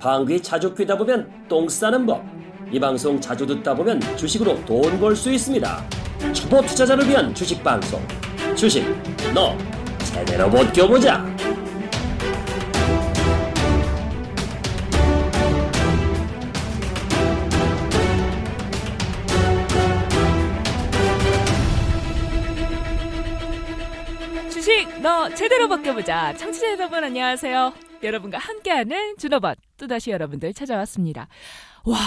방귀 자주 뀌다 보면 똥 싸는 법. 이 방송 자주 듣다 보면 주식으로 돈 벌 수 있습니다. 초보 투자자를 위한 주식 방송. 주식 너 제대로 못 껴보자. 주식 너 제대로 벗겨보자. 청취자 여러분 안녕하세요. 여러분과 함께하는 준호번 또 다시 여러분들 찾아왔습니다. 와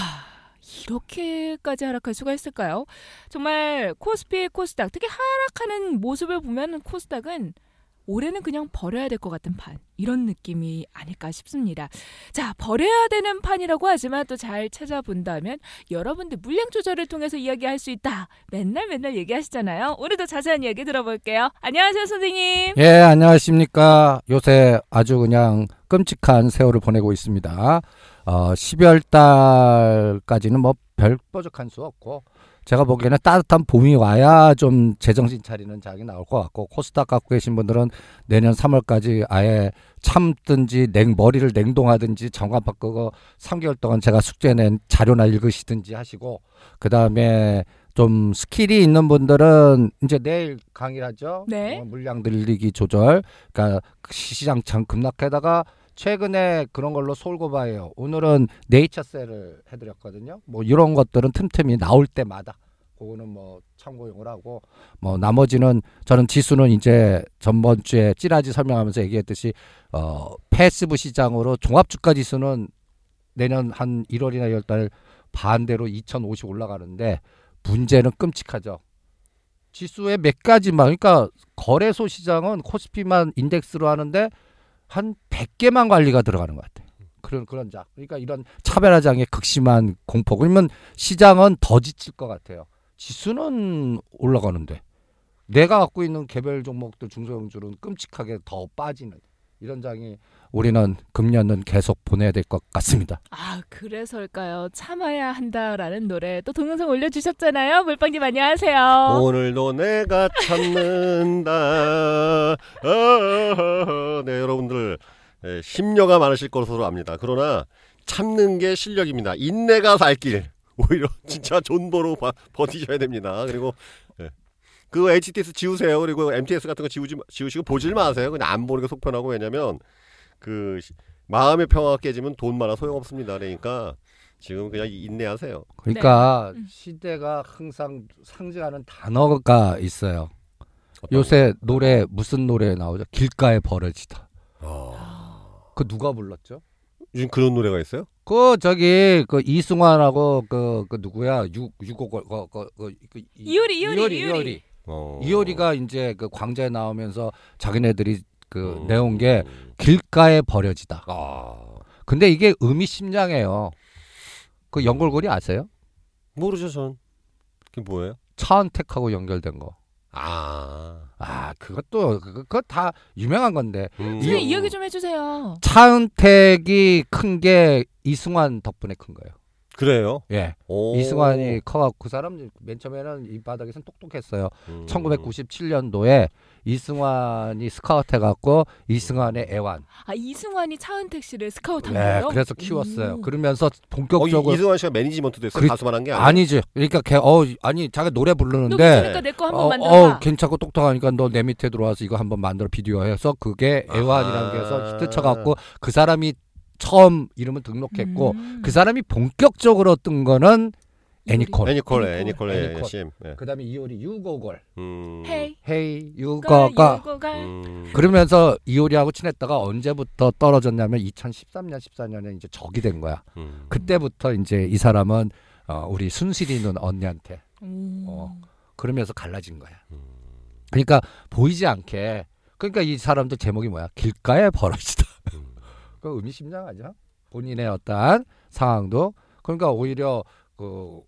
이렇게까지 하락할 수가 있을까요? 정말 코스피, 코스닥 특히 하락하는 모습을 보면 코스닥은 올해는 그냥 버려야 될 것 같은 판 이런 느낌이 아닐까 싶습니다. 자 버려야 되는 판이라고 하지만 또 잘 찾아본다면 여러분들 물량 조절을 통해서 이야기할 수 있다. 맨날 맨날 얘기하시잖아요. 오늘도 자세한 이야기 들어볼게요. 안녕하세요 선생님. 예, 안녕하십니까. 요새 아주 그냥 끔찍한 세월을 보내고 있습니다. 어, 12월 달까지는 뭐 별 뾰족한 수 없고, 제가 보기에는 따뜻한 봄이 와야 좀 제정신 차리는 장이 나올 것 같고, 코스닥 갖고 계신 분들은 내년 3월까지 아예 참든지 냉, 머리를 냉동하든지 정관 바꾸고 3개월 동안 제가 숙제 낸 자료나 읽으시든지 하시고, 그 다음에 좀 스킬이 있는 분들은 이제 내일 강의를 하죠. 네. 어, 물량 늘리기 조절. 그러니까 시장 장 급락에다가 최근에 그런 걸로 솔고바이오예요. 오늘은 네이처셀을 해드렸거든요. 뭐 이런 것들은 틈틈이 나올 때마다 그거는 뭐 참고용을 하고 뭐 나머지는 저는 지수는 이제 전번 주에 찌라시 설명하면서 얘기했듯이 어 passive 시장으로 종합주가 지수는 내년 한 1월이나 2월달 반대로 2,050 올라가는데 문제는 끔찍하죠. 지수의 몇 가지만 그러니까 거래소 시장은 코스피만 인덱스로 하는데 한 100개만 관리가 들어가는 것 같아요. 그런 그런 자. 그러니까 이런 차별화장의 극심한 공포. 그러면 시장은 더 지칠 것 같아요. 지수는 올라가는데 내가 갖고 있는 개별 종목들 중소형주는 끔찍하게 더 빠지는 이런 장이 우리는 금년은 계속 보내야 될 것 같습니다. 아 그래서일까요? 참아야 한다라는 노래 또 동영상 올려주셨잖아요. 물방님 안녕하세요. 오늘도 내가 참는다. 아, 네, 여러분들 예, 심려가 많으실 것으로 압니다. 그러나 참는 게 실력입니다. 인내가 살 길. 오히려 진짜 존버로 바- 버티셔야 됩니다. 그리고 예. 그 HTS 지우세요. 그리고 MTS 같은 거 지우지 마- 지우시고 보질 마세요. 그냥 안 보는 게 속편하고 왜냐면 그 시- 마음의 평화가 깨지면 돈 많아 소용없습니다. 그러니까 지금 그냥 인내하세요. 그러니까 네. 음. 시대가 항상 상징하는 단어가 있어요. 요새 노래 무슨 노래 나오죠? 길가에 버려지다. 거? 아, 그 누가 불렀죠? 요즘 그런 노래가 있어요? 그 저기 그 이승환하고 그, 그 누구야 유 유곡 그, 그, 그, 그 이- 이효리, 이효리, 이효리 이효리. 이효리 어. 이효리가 이제 그 광자에 나오면서 자기네들이 그 음. 내온 게 길가에 버려지다. 아 근데 이게 의미심장해요. 그 연골고리 아세요? 모르죠 전. 그게 뭐예요? 차은택하고 연결된 거. 아. 아 그것도 그거, 다 유명한 건데 음. 선생님 이야기 좀 해주세요. 차은택이 큰 게 이승환 덕분에 큰 거예요. 그래요? 예. 오. 이승환이 커갖고 그 사람 맨 처음에는 이 바닥에서는 똑똑했어요. 음. 1997년도에 이승환이 스카우트 해갖고 이승환의 애원. 아 이승환이 차은택 씨를 스카우트한 네, 거예요? 그래서 키웠어요. 오. 그러면서 어, 이, 본격적으로 이승환 씨가 매니지먼트 됐어요. 그리- 가수만 한 게 아니에요. 아니지. 그러니까 걔 어 아니 자기 노래 너 부르는데 괜찮으니까 내 거 한번 어, 만들어봐. 어 괜찮고 똑똑하니까 너 내 밑에 들어와서 이거 한번 만들어 비디오 해서 그게 애원이라는 게 해서 아하. 히트 쳐갖고 그 사람이 처음 이름을 등록했고 음. 그 사람이 본격적으로 뜬 거는 애니콜. 애니콜, 애니콜. 애니콜. 심. 예. 그다음에 이효리 U-Go-Girl. 음. Hey hey U-Go-Girl 음. 그러면서 이효리하고 친했다가 언제부터 떨어졌냐면 2013년 14년에 이제 적이 된 거야. 음. 그때부터 이제 이 사람은 어, 우리 순실이 눈 언니한테 오. 어. 그러면서 갈라진 거야. 음. 그러니까 보이지 않게 그러니까 이 사람도 제목이 뭐야? 길가에 버려지다. 음. 그 의미심장하죠. 본인의 어떠한 상황도 그러니까 오히려 그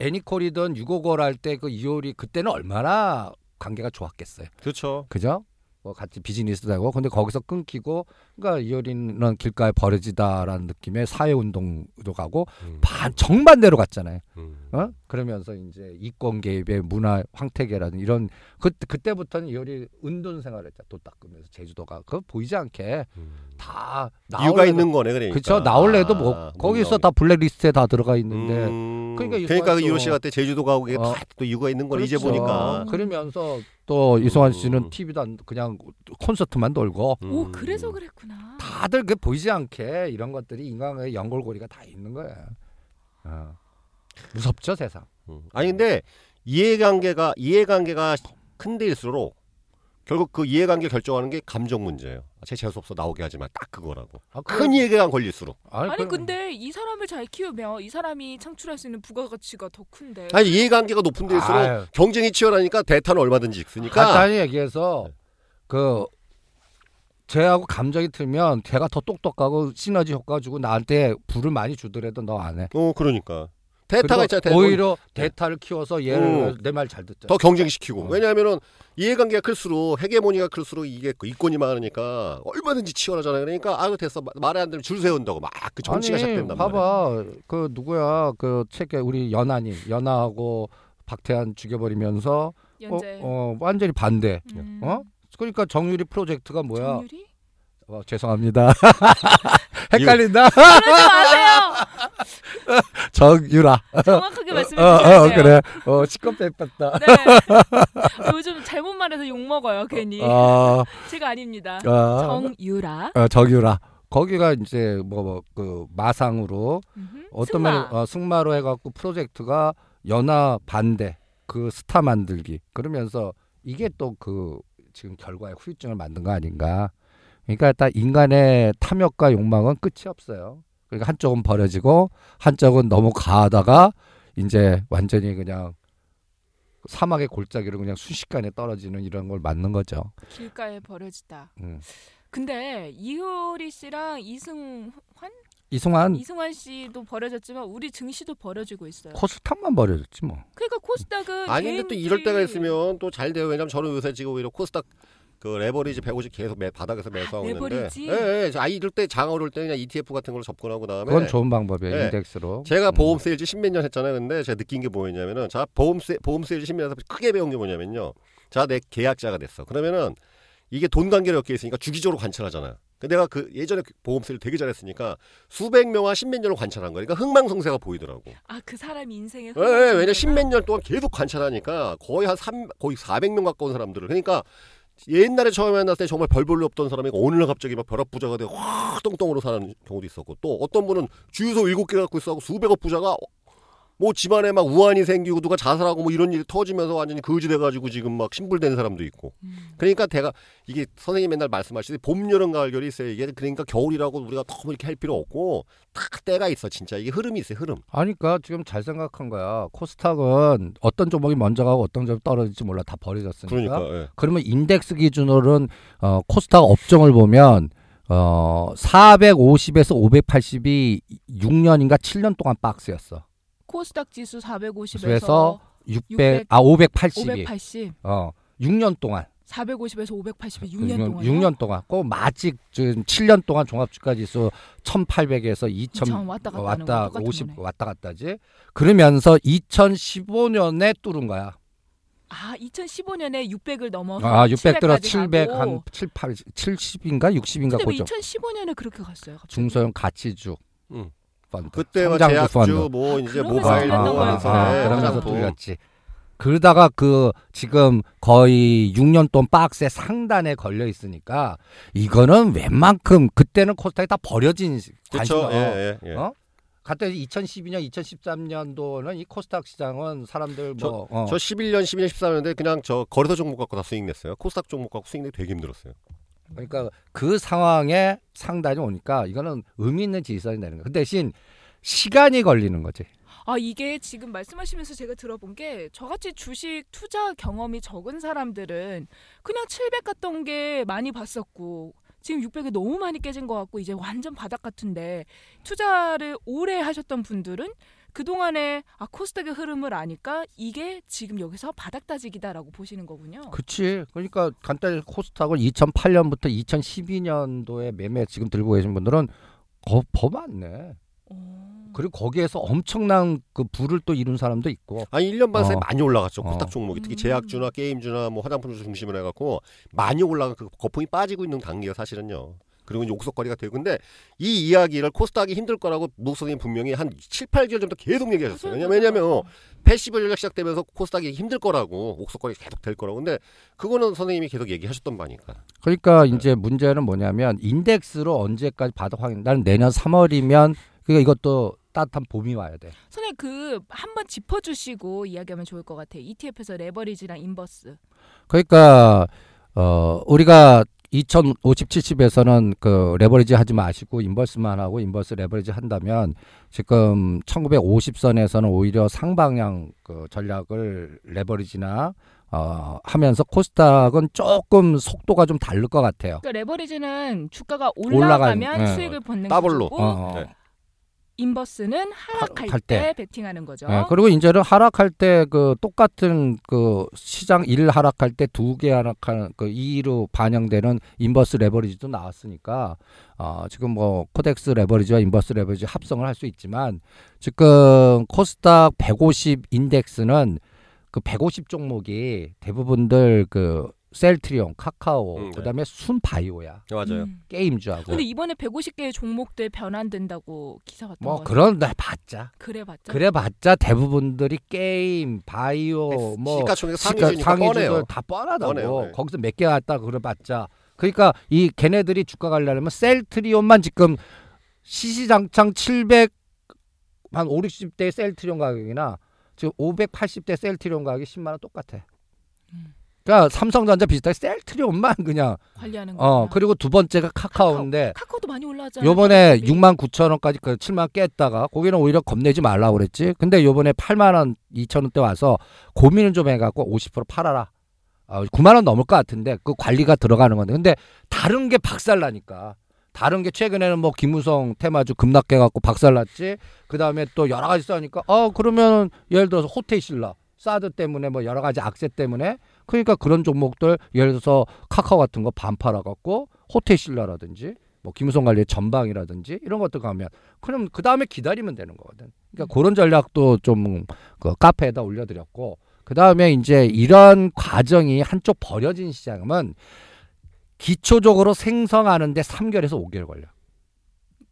애니콜이든 유고걸 할 때 그 이효리 그때는 얼마나 관계가 좋았겠어요. 그렇죠. 그죠? 어, 같이 비즈니스 되고 근데 거기서 끊기고 그러니까 이효리는 길가에 버려지다라는 느낌의 사회 운동도 가고 음. 반 정반대로 갔잖아요. 음. 어? 그러면서 이제 이권 개입의 문화 황태계라는 이런 그 그때부터는 이효리 은둔 생활했자 돈 닦으면서 제주도가 그 보이지 않게 음. 다 이유가 있는 거네 그러니까. 그쵸 나올래도 뭐 아, 거기서 뭔가. 다 블랙리스트에 다 들어가 있는데 음. 그러니까 그러니까 그 이효리 씨 씨가 그때 제주도 가고 그게 어. 다또 이유가 있는 걸 이제 그렇죠. 보니까. 그러면서 또 이승환 씨는 음. TV도 안 그냥 콘서트만 돌고 오 음. 그래서 그랬구나. 다들 그 보이지 않게 이런 것들이 인간의 연골고리가 다 있는 거야. 어. 무섭죠 세상. 음. 아니 근데 이해관계가 이해관계가 큰 데일수록 결국 그 이해관계 결정하는 게 감정 문제예요. 아, 제 재수 없어 나오게 하지 마. 딱 그거라고. 아, 큰 이해관 걸릴수록. 아니, 아니 그- 근데 이 사람을 잘 키우면 이 사람이 창출할 수 있는 부가가치가 더 큰데. 아니 이해관계가 높은 데일수록 아유. 경쟁이 치열하니까 대타는 얼마든지 있으니까. 간단히 얘기해서 그 쟤하고 감정이 틀면 걔가 더 똑똑하고 시너지 효과 주고 나한테 불을 많이 주더라도 너 안 해. 어 그러니까 대타가 있잖아. 대타. 오히려 대타를 키워서 얘를 음. 내말 잘 듣자. 더 경쟁시키고. 어. 왜냐하면은 이해관계가 클수록 헤게모니가 클수록 이게 그 이권이 많으니까 얼마든지 치열하잖아요. 그러니까 아유 됐어 마- 말이 안 되면 줄 세운다고 막 그 정치가 아니, 시작된단 말이야. 봐봐 그 누구야 그 책에 우리 연하님 연하하고 박태환 죽여버리면서 어. 어 완전히 반대. 음. 어? 그러니까 정유리 프로젝트가 뭐야? 정유리? 어, 죄송합니다. 헷갈린다. 그러지 마세요. 정유라. 정확하게 말씀해 어, 주셔야 어, 돼요. 그래. 어, 시끄럽다 뺐다. 네. 요즘 잘못 말해서 욕 먹어요 괜히. 어, 제가 아닙니다. 어, 정유라. 어, 정유라. 거기가 이제 뭐 그 마상으로 음흠. 어떤 승마. 어, 승마로 해갖고 프로젝트가 연하 반대 그 스타 만들기 그러면서 이게 또 그 지금 결과의 후유증을 만든 거 아닌가. 그러니까 딱 인간의 탐욕과 욕망은 끝이 없어요. 그러니까 한쪽은 버려지고 한쪽은 너무 가하다가 이제 완전히 그냥 사막의 골짜기로 그냥 순식간에 떨어지는 이런 걸 맞는 거죠. 길가에 버려지다. 음. 근데 이효리 씨랑 이승환 이승환 이승환 씨도 버려졌지만 우리 증시도 버려지고 있어요. 코스닥만 버려졌지 뭐. 그러니까 코스닥은 아니 근데 또 이럴 때가 있으면 또 잘 돼요. 왜냐면 저는 요새 지금 오히려 코스닥 그 레버리지 150 계속 매, 바닥에서 매수하고 있는데. 레버리지? 예, 예. 아 이럴 때 장어 오를 때 그냥 ETF 같은 걸로 접근하고 그다음에 그건 좋은 방법이에요. 네. 인덱스로. 제가 음. 보험 세일즈 십몇 년 했잖아요. 근데 제가 느낀 게 뭐였냐면은 자 보험 세 보험 세일즈 십몇 년에서 크게 배운 게 뭐냐면요. 자 내 계약자가 됐어. 그러면은 이게 돈 관계를 엮여 있으니까 주기적으로 관찰하잖아요. 근데 내가 그 예전에 보험 세일 되게 잘했으니까 수백 명과 십몇 년을 관찰한 거니까 흥망성쇠가 보이더라고. 아 그 사람 인생의 예, 예, 왜냐 십몇 년 동안 계속 관찰하니까 거의 한 3, 거의 400명 가까운 사람들을. 그러니까 옛날에 처음에 만났을 때 정말 별 볼일 없던 사람이 오늘날 갑자기 막 벼락 부자가 되고 확 똥똥으로 사는 경우도 있었고 또 어떤 분은 주유소 일곱 개 갖고 있어고 수백억 부자가 뭐 집안에 막 우환이 생기고 누가 자살하고 뭐 이런 일이 터지면서 완전히 거지 돼가지고 지금 막 신불된 사람도 있고 음. 그러니까 제가 이게 선생님 맨날 말씀하시듯이 봄 여름 가을 겨울이 있어요 이게 그러니까 겨울이라고 우리가 너무 이렇게 할 필요 없고 딱 때가 있어 진짜 이게 흐름이 있어요 흐름 아니까 지금 잘 생각한 거야. 코스닥은 어떤 종목이 먼저 가고 어떤 종목이 떨어질지 몰라 다 버려졌으니까. 그러니까 예. 그러면 인덱스 기준으로는 어, 코스닥 업종을 보면 어, 450에서 580이 6년인가 7년 동안 박스였어. 코스닥 지수 450에서 그래서 600, 600, 아 580이 580, 어 6년 동안 450에서 580에 6년 동안 6년 동안 꼭 마직 지금 7년 동안 종합주가 지수 1,800에서 2,000 왔다 갔다 왔다 거 똑같은 50 거네. 왔다 갔다지. 그러면서 2015년에 뚫은 거야. 아 2015년에 600을 넘어서 아, 600 들어 700까지 700 가고. 한 7, 8, 70인가 60인가 근데 왜 고죠. 2015년에 그렇게 갔어요? 갑자기? 중소형 가치주 음. 펀드. 그때와 제약주 펀드. 뭐 이제 모바일 뭐 거야, 하면서 아, 네, 그러면서 화장품. 뚫렸지. 그러다가 그 지금 거의 6년 동안 박스의 상단에 걸려 있으니까 이거는 웬만큼 그때는 코스닥이 다 버려진 관심. 그렇죠. 예, 예, 예. 어? 그때 2012년, 2013년도는 이 코스닥 시장은 사람들 뭐 어. 저 11년, 12년, 13년인데 그냥 저 거래소 종목 갖고 다 수익 냈어요. 코스닥 종목 갖고 수익 내기 되게 힘들었어요. 그러니까 그 상황에 상단이 오니까 이거는 의미 있는 지지선이 되는 거야. 그 대신 시간이 걸리는 거지. 아 이게 지금 말씀하시면서 제가 들어본 게 저같이 주식 투자 경험이 적은 사람들은 그냥 700 갔던 게 많이 봤었고 지금 600이 너무 많이 깨진 것 같고 이제 완전 바닥 같은데 투자를 오래 하셨던 분들은 그동안에 아 코스닥의 흐름을 아니까 이게 지금 여기서 바닥 다지기다라고 보시는 거군요. 그치. 그러니까 간단히 코스닥을 2008년부터 2012년도에 매매 지금 들고 계신 분들은 거, 더 많네. 오. 그리고 거기에서 엄청난 그 부를 또 이룬 사람도 있고. 아니 1년 반 사이에 어. 많이 올라갔죠. 어. 코스닥 종목이 특히 음. 제약주나 게임주나 뭐 화장품 주 중심으로 해갖고 많이 올라간 그 거품이 빠지고 있는 단계가 사실은요. 그리고 옥석거리가 되고 근데 이 이야기를 코스닥이 힘들 거라고 노 선생님 분명히 한 7, 8개월 전부터 계속 얘기하셨어요. 왜냐면 왜냐면 passive 전략 시작되면서 코스닥이 힘들 거라고 옥석 가리기 계속 될 거라고 근데 그거는 선생님이 계속 얘기하셨던 바니까. 그러니까 이제 문제는 뭐냐면 인덱스로 언제까지 바닥 확인. 나는 내년 3월이면 그러니까 이것도 따뜻한 봄이 와야 돼. 선생님 그 한번 짚어주시고 이야기하면 좋을 것 같아요. ETF에서 레버리지랑 inverse. 그러니까 어 우리가 2050, 70에서는 그 레버리지 하지 마시고 inverse만 하고 inverse 레버리지 한다면 지금 1950선에서는 오히려 상방향 그 전략을 레버리지나 어 하면서 코스닥은 조금 속도가 좀 다를 것 같아요. 그러니까 레버리지는 주가가 올라간, 올라가면 예. 수익을 더블로. 구조고 어, 어. 네. inverse는 하락할 할 때, 때. 베팅하는 거죠. 예, 그리고 이제는 하락할 때 그 똑같은 그 시장 일 하락할 때 두 개 하락하는 그 이로 반영되는 inverse 레버리지도 나왔으니까 어 지금 뭐 KODEX 레버리지와 inverse 레버리지 합성을 할 수 있지만 지금 코스닥 150 인덱스는 그 150 종목이 대부분들 그 셀트리온, 카카오, 음, 네. 그다음에 순 바이오야. 네, 맞아요. 음. 게임주하고. 근데 이번에 150개의 종목들 변환된다고 기사 봤던 뭐거 그런 데 봤자. 그래 봤죠. 그래 봤자 대부분들이 게임, 바이오, 뭐 시가총액 상위주들. 다 뻔하다고. 뻔해요, 네. 거기서 몇개 갔다 그래 봤자. 그러니까 이 걔네들이 주가 가려면 셀트리온만 지금 시시장창 700 한 5, 60대 셀트리온 가격이나 지금 580대 셀트리온 가격이 10만 원 똑같아. 음. 그러니까 삼성전자 비슷하게 셀트리온만 그냥 관리하는 거. 어 그리고 두 번째가 카카오인데 카카오 도 많이 올라왔잖아요. 요번에 가격이. 6만 9천 원까지 그 7만 깼다가 거기는 오히려 겁내지 말라고 그랬지. 근데 요번에 8만 원 2천 원대 와서 고민을 좀 해 갖고 50% 팔아라. 아, 9만 원 넘을 것 같은데 그 관리가 들어가는 건데 근데 다른 게 박살 나니까 다른 게 최근에는 뭐 김우성 테마주 급락해 갖고 박살 났지. 그 다음에 또 여러 가지 싸니까 어 그러면 예를 들어서 호텔 신라 사드 때문에 뭐 여러 가지 악세 때문에 그러니까 그런 종목들 예를 들어서 카카오 같은 거 반팔아 갖고 호텔신라라든지 뭐 김우성 관리의 전방이라든지 이런 것들 가면 그럼 그 다음에 기다리면 되는 거거든. 그러니까 그런 전략도 좀 그 카페에다 올려드렸고 그 다음에 이제 이런 과정이 한쪽 버려진 시장은 기초적으로 생성하는데 3개월에서 5개월 걸려.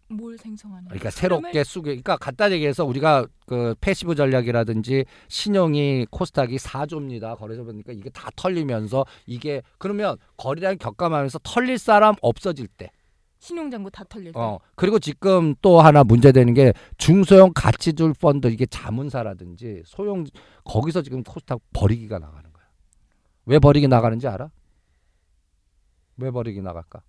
뭘 생성하는? 그러니까 새롭게 수교. 그러니까 간단히 얘기해서 우리가 그 passive 전략이라든지 신용이 코스닥이 4조입니다. 거래소 보니까 이게 다 털리면서 이게 그러면 거래량 격감하면서 털릴 사람 없어질 때. 신용잔고 다 털릴 때. 어 그리고 지금 또 하나 문제되는 게 중소형 가치주 펀드 이게 자문사라든지 소형 거기서 지금 코스닥 버리기가 나가는 거야. 왜 버리기 나가는지 알아? 왜 버리기 나갈까?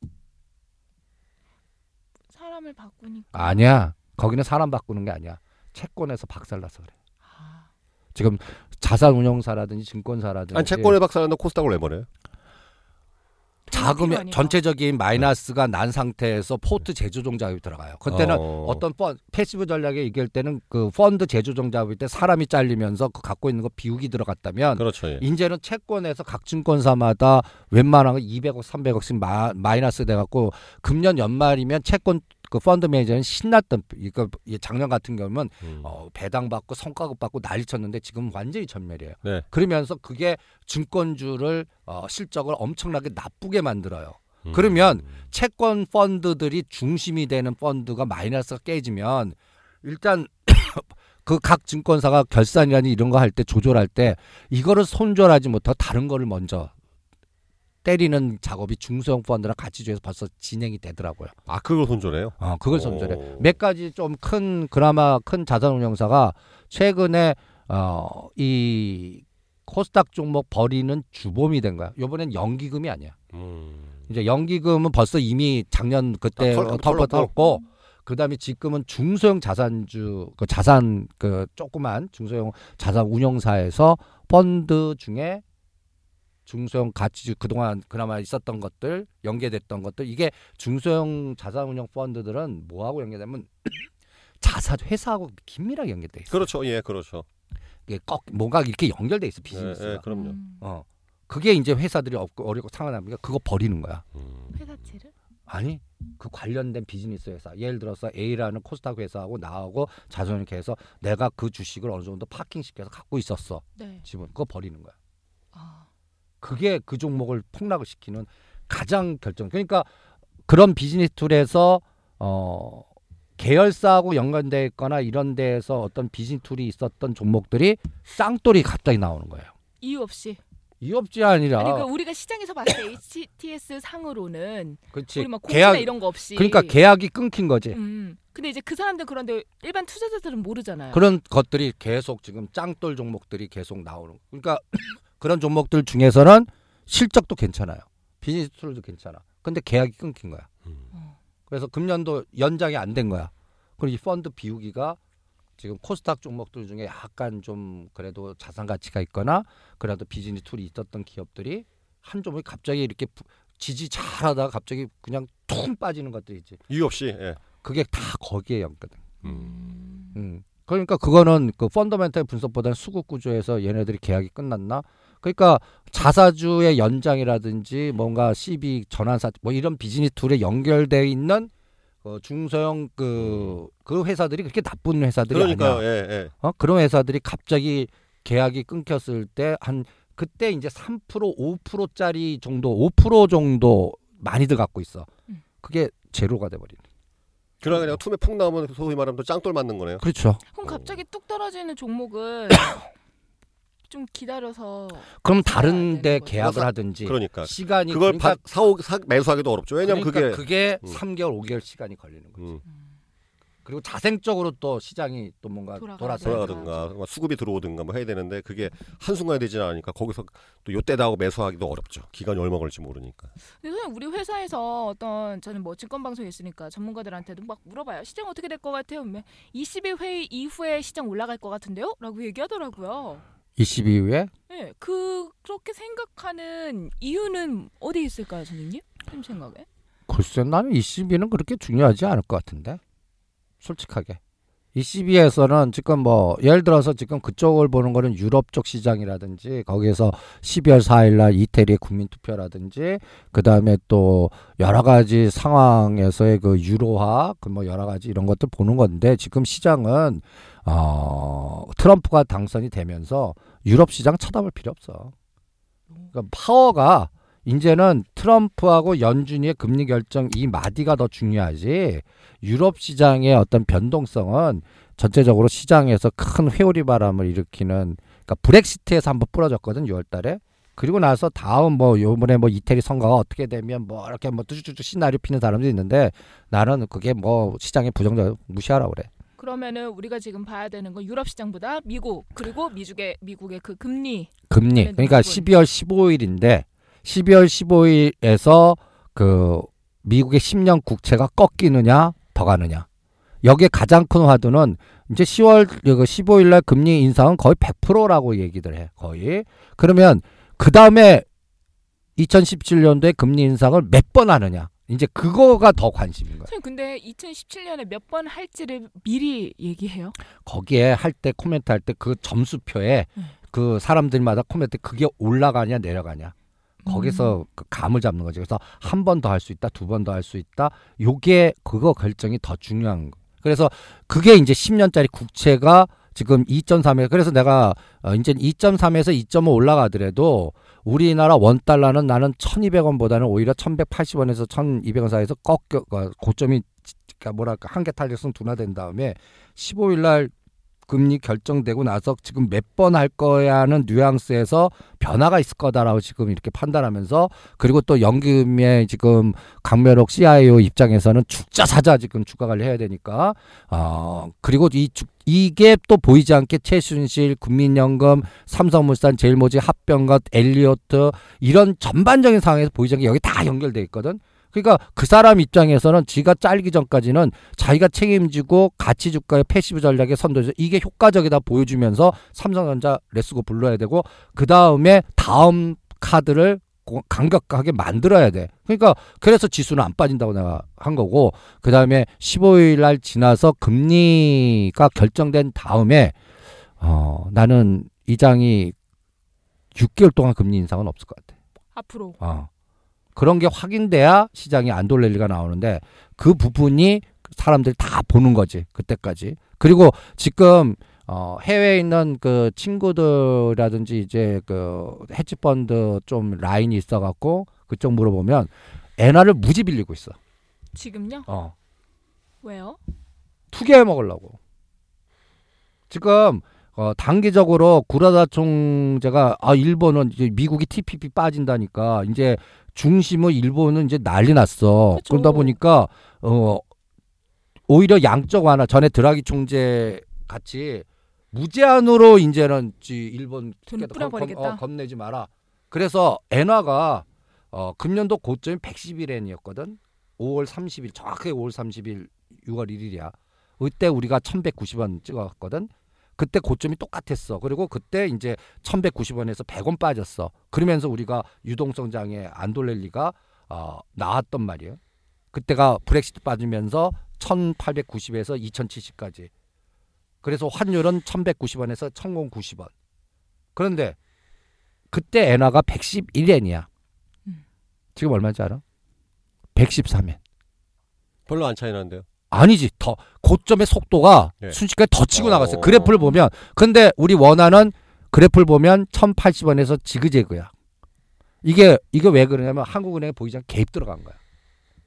사람을 바꾸니까. 아니야. 거기는 사람 바꾸는 게 아니야. 채권에서 박살나서 그래. 아, 지금 자산 운용사라든지 증권사라든지 아니 채권의 박사는 코스닥을 왜 버려요? 아니죠. 전체적인 마이너스가 난 상태에서 포트 재조정 작업이 들어가요. 그때는 어. 어... 떤 펀, passive 전략에 이길 때는 그 펀드 재조정 작업일 때 사람이 잘리면서 그 갖고 있는 거 비우기 들어갔다면 그렇죠. 예. 이제는 채권에서 각 증권사마다 웬만한 거 200억, 300억씩 마, 마이너스 돼 갖고 금년 연말이면 채권 그 펀드 매니저는 신났던 이거 이 작년 같은 경우는 음. 어, 배당 받고 성과급 받고 난리 쳤는데 지금 완전히 전멸이에요. 네. 그러면서 그게 증권주를 어, 실적을 엄청나게 나쁘게 만들어요. 음. 그러면 채권 펀드들이 중심이 되는 펀드가 마이너스가 깨지면 일단 그 각 증권사가 결산이라니 이런 거 할 때 조절할 때 이거를 손절하지 못하고 다른 거를 먼저 때리는 작업이 중소형 펀드랑 가치주에서 벌써 진행이 되더라고요. 아 그걸 손절해요? 어, 그걸 손절해. 오. 몇 가지 좀 큰 그나마 큰 자산운용사가 최근에 어, 이 코스닥 종목 버리는 주범이 된 거야. 요번엔 연기금이 아니야. 음. 이제 연기금은 벌써 이미 작년 그때 다 털- 털고 털었고. 털고 그다음에 지금은 중소형 자산주 그 자산 그 조그만 중소형 자산 운용사에서 펀드 중에 중소형 가치주 그동안 그나마 있었던 것들 연계됐던 것들 이게 중소형 자산 운용 펀드들은 뭐하고 연계되면 자사 회사하고 긴밀하게 연결돼 있어. 그렇죠. 예, 그렇죠. 이게 꼭 뭔가 이렇게 연결돼 있어 예, 비즈니스가. 예, 그럼요. 음. 어. 그게 이제 회사들이 없고 어렵고 상하니까 그거 버리는 거야. 음. 회사채를? 아니 그 관련된 비즈니스 회사 예를 들어서 A라는 코스닥 회사하고 나하고 자손이렇게 해서 내가 그 주식을 어느 정도 파킹 시켜서 갖고 있었어 네. 지분 그거 버리는 거야. 아. 그게 그 종목을 폭락을 시키는 가장 결정. 그러니까 그런 비즈니스 툴에서 어 계열사하고 연관돼 있거나 이런 데에서 어떤 비즈니스 툴이 있었던 종목들이 짱돌이 갑자기 나오는 거예요. 이유 없이. 이유 없지 아니라 아니 그 우리가 시장에서 봤을 때 HTS 상으로는 그렇지 우리 막 계약 이런 거 없이. 그러니까 계약이 끊긴 거지. 음. 근데 이제 그 사람들 그런데 일반 투자자들은 모르잖아요. 그런 것들이 계속 지금 짱돌 종목들이 계속 나오는. 거. 그러니까 그런 종목들 중에서는 실적도 괜찮아요. 비즈니스 툴도 괜찮아. 근데 계약이 끊긴 거야. 어. 그래서 금년도 연장이 안 된 거야. 그리고 이 펀드 비우기가 지금 코스닥 종목들 중에 약간 좀 그래도 자산 가치가 있거나 그래도 비즈니스 툴이 있었던 기업들이 한 종목이 갑자기 이렇게 부- 지지 잘하다가 갑자기 그냥 퉁 빠지는 것들이 있지. 이유 없이. 예. 그게 다 거기에 연거든. 음. 음. 그러니까 그거는 그 펀더멘탈 분석보다는 수급 구조에서 얘네들이 계약이 끝났나? 그러니까 자사주의 연장이라든지 뭔가 CB 전환사 뭐 이런 비즈니스 툴에 연결돼 있는 어, 중소형 그, 그 회사들이 그렇게 나쁜 회사들이 그러니까 아니야. 예, 예. 어? 그런 회사들이 갑자기 계약이 끊겼을 때 한 그때 이제 3% 5%짜리 정도 5% 정도 많이들 갖고 있어. 음. 그게 제로가 돼 버리는. 그러니까 그냥 툼에 푹 나오면 소위 말하면 또 짱돌 맞는 거네요. 그렇죠. 그럼 갑자기 뚝 떨어지는 종목은 좀 기다려서 그럼 다른 데. 계약을 하든지 그러니까 시간이 그걸 그러니까, 바, 사오 사, 매수하기도 어렵죠. 왜냐면 그러니까 그게 그게 음. 3개월 5개월 시간이 걸리는 거지. 음, 그리고 자생적으로 또 시장이 또 뭔가 돌아가야 돌아서 돼요. 돌아가든가 뭐 수급이 들어오든가 뭐 해야 되는데 그게 한순간에 되지는 않으니까 거기서 또 요때다 하고 매수하기도 어렵죠. 기간이 얼마 걸릴지 모르니까. 근데 선생님 우리 회사에서 어떤 저는 뭐 증권 방송에 있으니까 전문가들한테도 막 물어봐요. 시장 어떻게 될 것 같아요? 그러면 22회 이후에 시장 올라갈 것 같은데요? 라고 얘기하더라고요. 22후에 네, 그 그렇게 생각하는 이유는 어디 있을까요, 선생님? 님 생각에? 글쎄 나는 22는 그렇게 중요하지 않을 것 같은데 솔직하게 22에서는 지금 뭐 예를 들어서 지금 그쪽을 보는 거는 유럽 쪽 시장이라든지 거기에서 12월 4일 날 이태리의 국민 투표라든지 그 다음에 또 여러 가지 상황에서의 그 유로화 그 뭐 여러 가지 이런 것들 보는 건데 지금 시장은 어 트럼프가 당선이 되면서 유럽 시장 쳐다볼 필요 없어. 그러니까 파워가 이제는 트럼프하고 연준이의 금리 결정 이 마디가 더 중요하지. 유럽 시장의 어떤 변동성은 전체적으로 시장에서 큰 회오리 바람을 일으키는 그러니까 브렉시트에서 한번 부러졌거든 6월달에. 그리고 나서 다음 뭐 요번에 뭐 이태리 선거가 어떻게 되면 뭐 이렇게 뭐 뚜쭈쭈쭈 시나리오 피는 사람도 있는데 나는 그게 뭐 시장의 부정적 무시하라 그래 그러면은 우리가 지금 봐야 되는 건 유럽 시장보다 미국 그리고 미국의 미국의 그 금리. 금리. 네, 그러니까 부분. 12월 15일인데 12월 15일에서 그 미국의 10년 국채가 꺾이느냐 더 가느냐. 여기에 가장 큰 화두는 이제 10월 그 15일 날 금리 인상은 거의 100%라고 얘기들 해 거의. 그러면 그 다음에 2017년도에 금리 인상을 몇 번 하느냐 이제 그거가 더 관심인 선생님 근데 2017년에 몇 번 할지를 미리 얘기해요? 거기에 할 때 코멘트 할 때 그 점수표에 음. 그 사람들마다 코멘트 그게 올라가냐 내려가냐 거기서 음. 그 감을 잡는 거지. 그래서 한 번 더 할 수 있다, 두 번 더 할 수 있다. 요게 그거 결정이 더 중요한 거. 그래서 그게 이제 10년짜리 국채가 지금 2.3에 그래서 내가 어 이제 2.3에서 2.5 올라가더라도 우리나라 원 달러는 나는 1,200원보다는 오히려 1,180원에서 1,200원 사이에서 꺾여 어, 고점이 그러니까 뭐랄까 한계 탄력성 둔화된 다음에 15일 날 금리 결정되고 나서 지금 몇 번 할 거야 하는 뉘앙스에서 변화가 있을 거다라고 지금 이렇게 판단하면서 그리고 또 연금의 지금 강면옥 CIO 입장에서는 죽자 사자 지금 주가 관리해야 되니까 어 그리고 이 주, 이게 또 보이지 않게 최순실 국민연금 삼성물산 제일모직 합병건 엘리엇 이런 전반적인 상황에서 보이지 않게 여기 다 연결돼 있거든. 그러니까 그 사람 입장에서는 지가 잘리기 전까지는 자기가 책임지고 가치 주가의 passive 전략에 선도해서 이게 효과적이다 보여주면서 삼성전자 let's go 불러야 되고 그 다음에 다음 카드를 고- 강력하게 만들어야 돼. 그러니까 그래서 지수는 안 빠진다고 내가 한 거고 그 다음에 15일 날 지나서 금리가 결정된 다음에 어 나는 이장이 6개월 동안 금리 인상은 없을 것 같아. 앞으로 어. 그런 게 확인돼야 시장이 안 돌릴 리가 나오는데 그 부분이 사람들이 다 보는 거지 그때까지 그리고 지금 어 해외에 있는 그 친구들이라든지 이제 그 헤지펀드 좀 라인이 있어갖고 그쪽 물어보면 엔화를 무지 빌리고 있어. 지금요? 어 왜요? 투기해 먹으려고. 지금 어 단기적으로 구라다 총재가 아 일본은 이제 미국이 TPP 빠진다니까 이제 중심은 일본은 이제 난리 났어. 그쵸. 그러다 보니까 어 오히려 양적 완화 전에 드라기 총재 같이 무제한으로 이제는 지 일본 돈 겁- 뿌려버리겠다. 겁- 어, 겁내지 마라. 그래서 엔화가 어 금년도 고점이 111엔이었거든. 5월 30일 정확하게 5월 30일 6월 1일이야. 그때 우리가 1190원 찍었거든. 그때 고점이 똑같았어. 그리고 그때 이제 1190원에서 100원 빠졌어. 그러면서 우리가 유동성 장애 안 돌릴 리가 어, 나왔단 말이에요. 그때가 브렉시트 빠지면서 1890에서 2070까지. 그래서 환율은 1190원에서 1090원. 그런데 그때 엔화가 111엔이야. 음. 지금 얼마인지 알아? 113엔. 별로 안 차이 나는데요. 아니지 더 고점의 속도가 네. 순식간에 더 치고 어. 나갔어요 그래프를 보면 근데 우리 원하는 그래프를 보면 1080원에서 지그재그야 이게 이게 왜 그러냐면 한국은행에 보이지 않게 개입 들어간 거야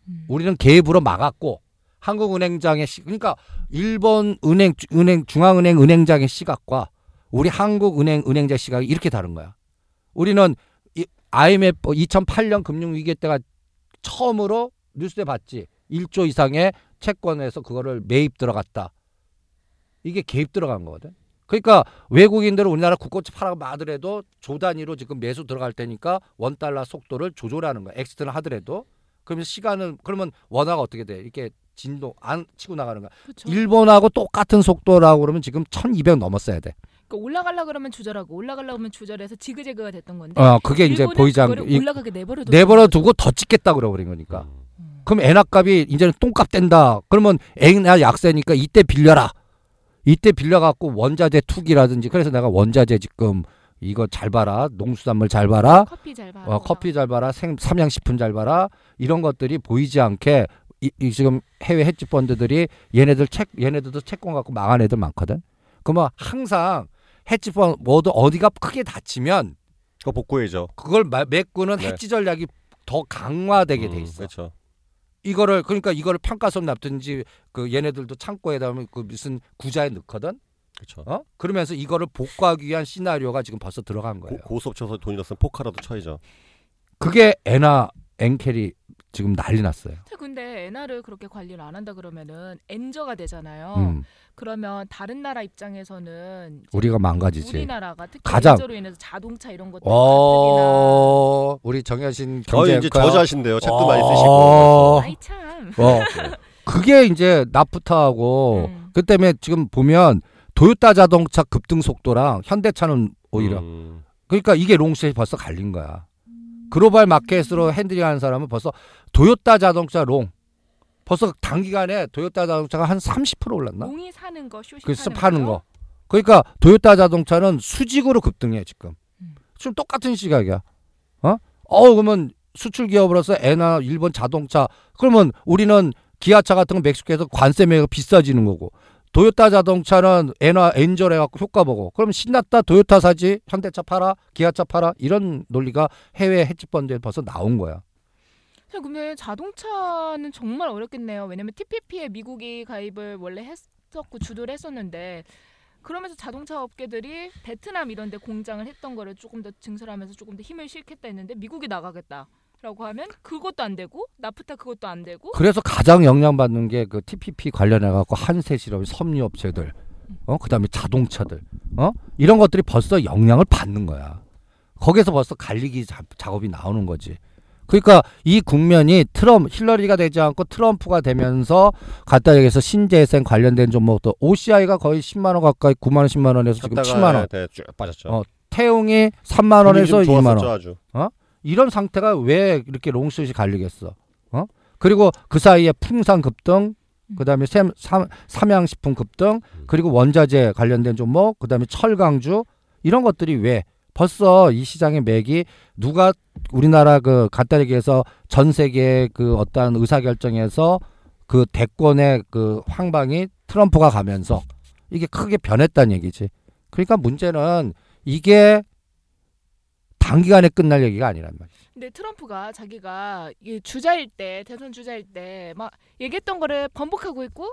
음. 우리는 개입으로 막았고 한국은행장의 시, 그러니까 일본 은행 주- 은행 중앙은행 은행장의 시각과 우리 한국 은행 은행장 시각이 이렇게 다른 거야 우리는 이 IMF 2008년 금융 위기 때가 처음으로 뉴스에 봤지 1조 이상의 채권에서 그거를 매입 들어갔다. 이게 개입 들어간 거거든. 그러니까 외국인들은 우리나라 국고채 팔아먹더라도 조 단위로 지금 매수 들어갈 테니까 원 달러 속도를 조절하는 거야. exit는 하더라도 그러면 시간은 그러면 원화가 어떻게 돼? 이렇게 진동 안 치고 나가는 거야. 그렇죠. 일본하고 똑같은 속도라고 그러면 지금 1200 넘었어야 돼. 그러니까 올라가려 그러면 조절하고 올라가려 그러면 조절해서 지그재그가 됐던 건데. 어, 그게 이제 보이지 이- 올라가게 내버려 두 내버려 두고 더 찍겠다 그래 버린 거니까. 음. 그럼 엔화값이 이제는 똥값 된다. 그러면 엔화 약세니까 이때 빌려라. 이때 빌려갖고 원자재 투기라든지 그래서 내가 원자재 지금 이거 잘 봐라. 농수산물 잘 봐라. 커피 잘 봐. 어, 커피 잘 봐라. 생, 삼양 식품 잘 봐라. 이런 것들이 보이지 않게 이, 이 지금 해외 헤지 펀드들이 얘네들 책 얘네들도 채권 갖고 망한 애들 많거든. 그러면 항상 헤지 펀드 뭐도 어디가 크게 다치면 그거 복구해죠. 그걸 마- 메꾸는 네. 헤지 전략이 더 강화되게 돼 음, 있어. 그렇죠. 이거를 그러니까 이거를 평가선 납든지 그 얘네들도 창고에다 그 무슨 구자에 넣거든. 그렇죠. 어? 그러면서 이거를 복구하기 위한 시나리오가 지금 벌써 들어간 거예요. 고, 고수업 쳐서 돈이 났으면 포카라도 쳐야죠. 그게 엔화 엔carry 지금 난리 났어요. 근데 엔화를 그렇게 관리를 안 한다 그러면은 엔저가 되잖아요. 음. 그러면 다른 나라 입장에서는 이제 우리가 망가지지. 우리나라가 특히 가장- 엔저로 인해서 자동차 이런 것들 어, 우리 정현신 거의 이제 경제 저자신데요. 책도 많이 어. 쓰시고. 아이 참. 어, 그게 이제 나프타하고 음. 그 때문에 지금 보면 도요타 자동차 급등 속도랑 현대차는 오히려 음. 그러니까 이게 long short이 벌써 갈린 거야. 글로벌 마켓으로 핸들링하는 사람은 벌써 도요타 자동차 long 벌써 단기간에 도요타 자동차가 한 30% 올랐나? long이 사는 거 쇼시 그래서 파는? 거. 그러니까 도요타 자동차는 수직으로 급등해 지금. 음. 지금 똑같은 시각이야. 어? 어 그러면 수출 기업으로서 엔화 일본 자동차 그러면 우리는 기아차 같은 거 멕시코에서 관세 매가 비싸지는 거고 도요타 자동차는 엔화 엔저를 해갖고 효과 보고 그럼 신났다 도요타 사지 현대차 팔아 기아차 팔아 이런 논리가 해외 헤지펀드에 벌써 나온 거야. 자, 근데 자동차는 정말 어렵겠네요. 왜냐면 TPP에 미국이 가입을 원래 했었고 주도를 했었는데 그러면서 자동차 업계들이 베트남 이런 데 공장을 했던 거를 조금 더 증설하면서 조금 더 힘을 실겠다 했는데 미국이 나가겠다 라고 하면 그것도 안 되고 나프타 그것도 안 되고 그래서 가장 영향받는 게 그 TPP 관련해 갖고 한세 실업 섬유 업체들, 어 그다음에 자동차들, 어 이런 것들이 벌써 영향을 받는 거야. 거기서 벌써 갈리기 자- 작업이 나오는 거지. 그러니까 이 국면이 트럼 힐러리가 되지 않고 트럼프가 되면서 갖다 여기서 신재생 관련된 종목도 OCI가 거의 10만 원 가까이 9만 원, 10만 원에서 지금 샀다가 7만 원. 네, 쭉 빠졌죠. 어, 태웅이 3만 분위기 좀 원에서 2만 원. 좋았었죠, 아주. 이런 상태가 왜 이렇게 long short이 갈리겠어? 어? 그리고 그 사이에 풍산 급등, 그다음에 샘, 삼, 삼양식품 급등, 그리고 원자재 관련된 종목, 그다음에 철강주 이런 것들이 왜 벌써 이 시장의 맥이 누가 우리나라 그 간단히 얘기해서 전 세계 그 어떠한 의사 결정에서 그 대권의 그 황방이 트럼프가 가면서 이게 크게 변했다는 얘기지. 그러니까 문제는 이게 단기간에 끝날 얘기가 아니란 말이야. 근데 트럼프가 자기가 주자일 때 대선 주자일 때 막 얘기했던 거를 번복하고 있고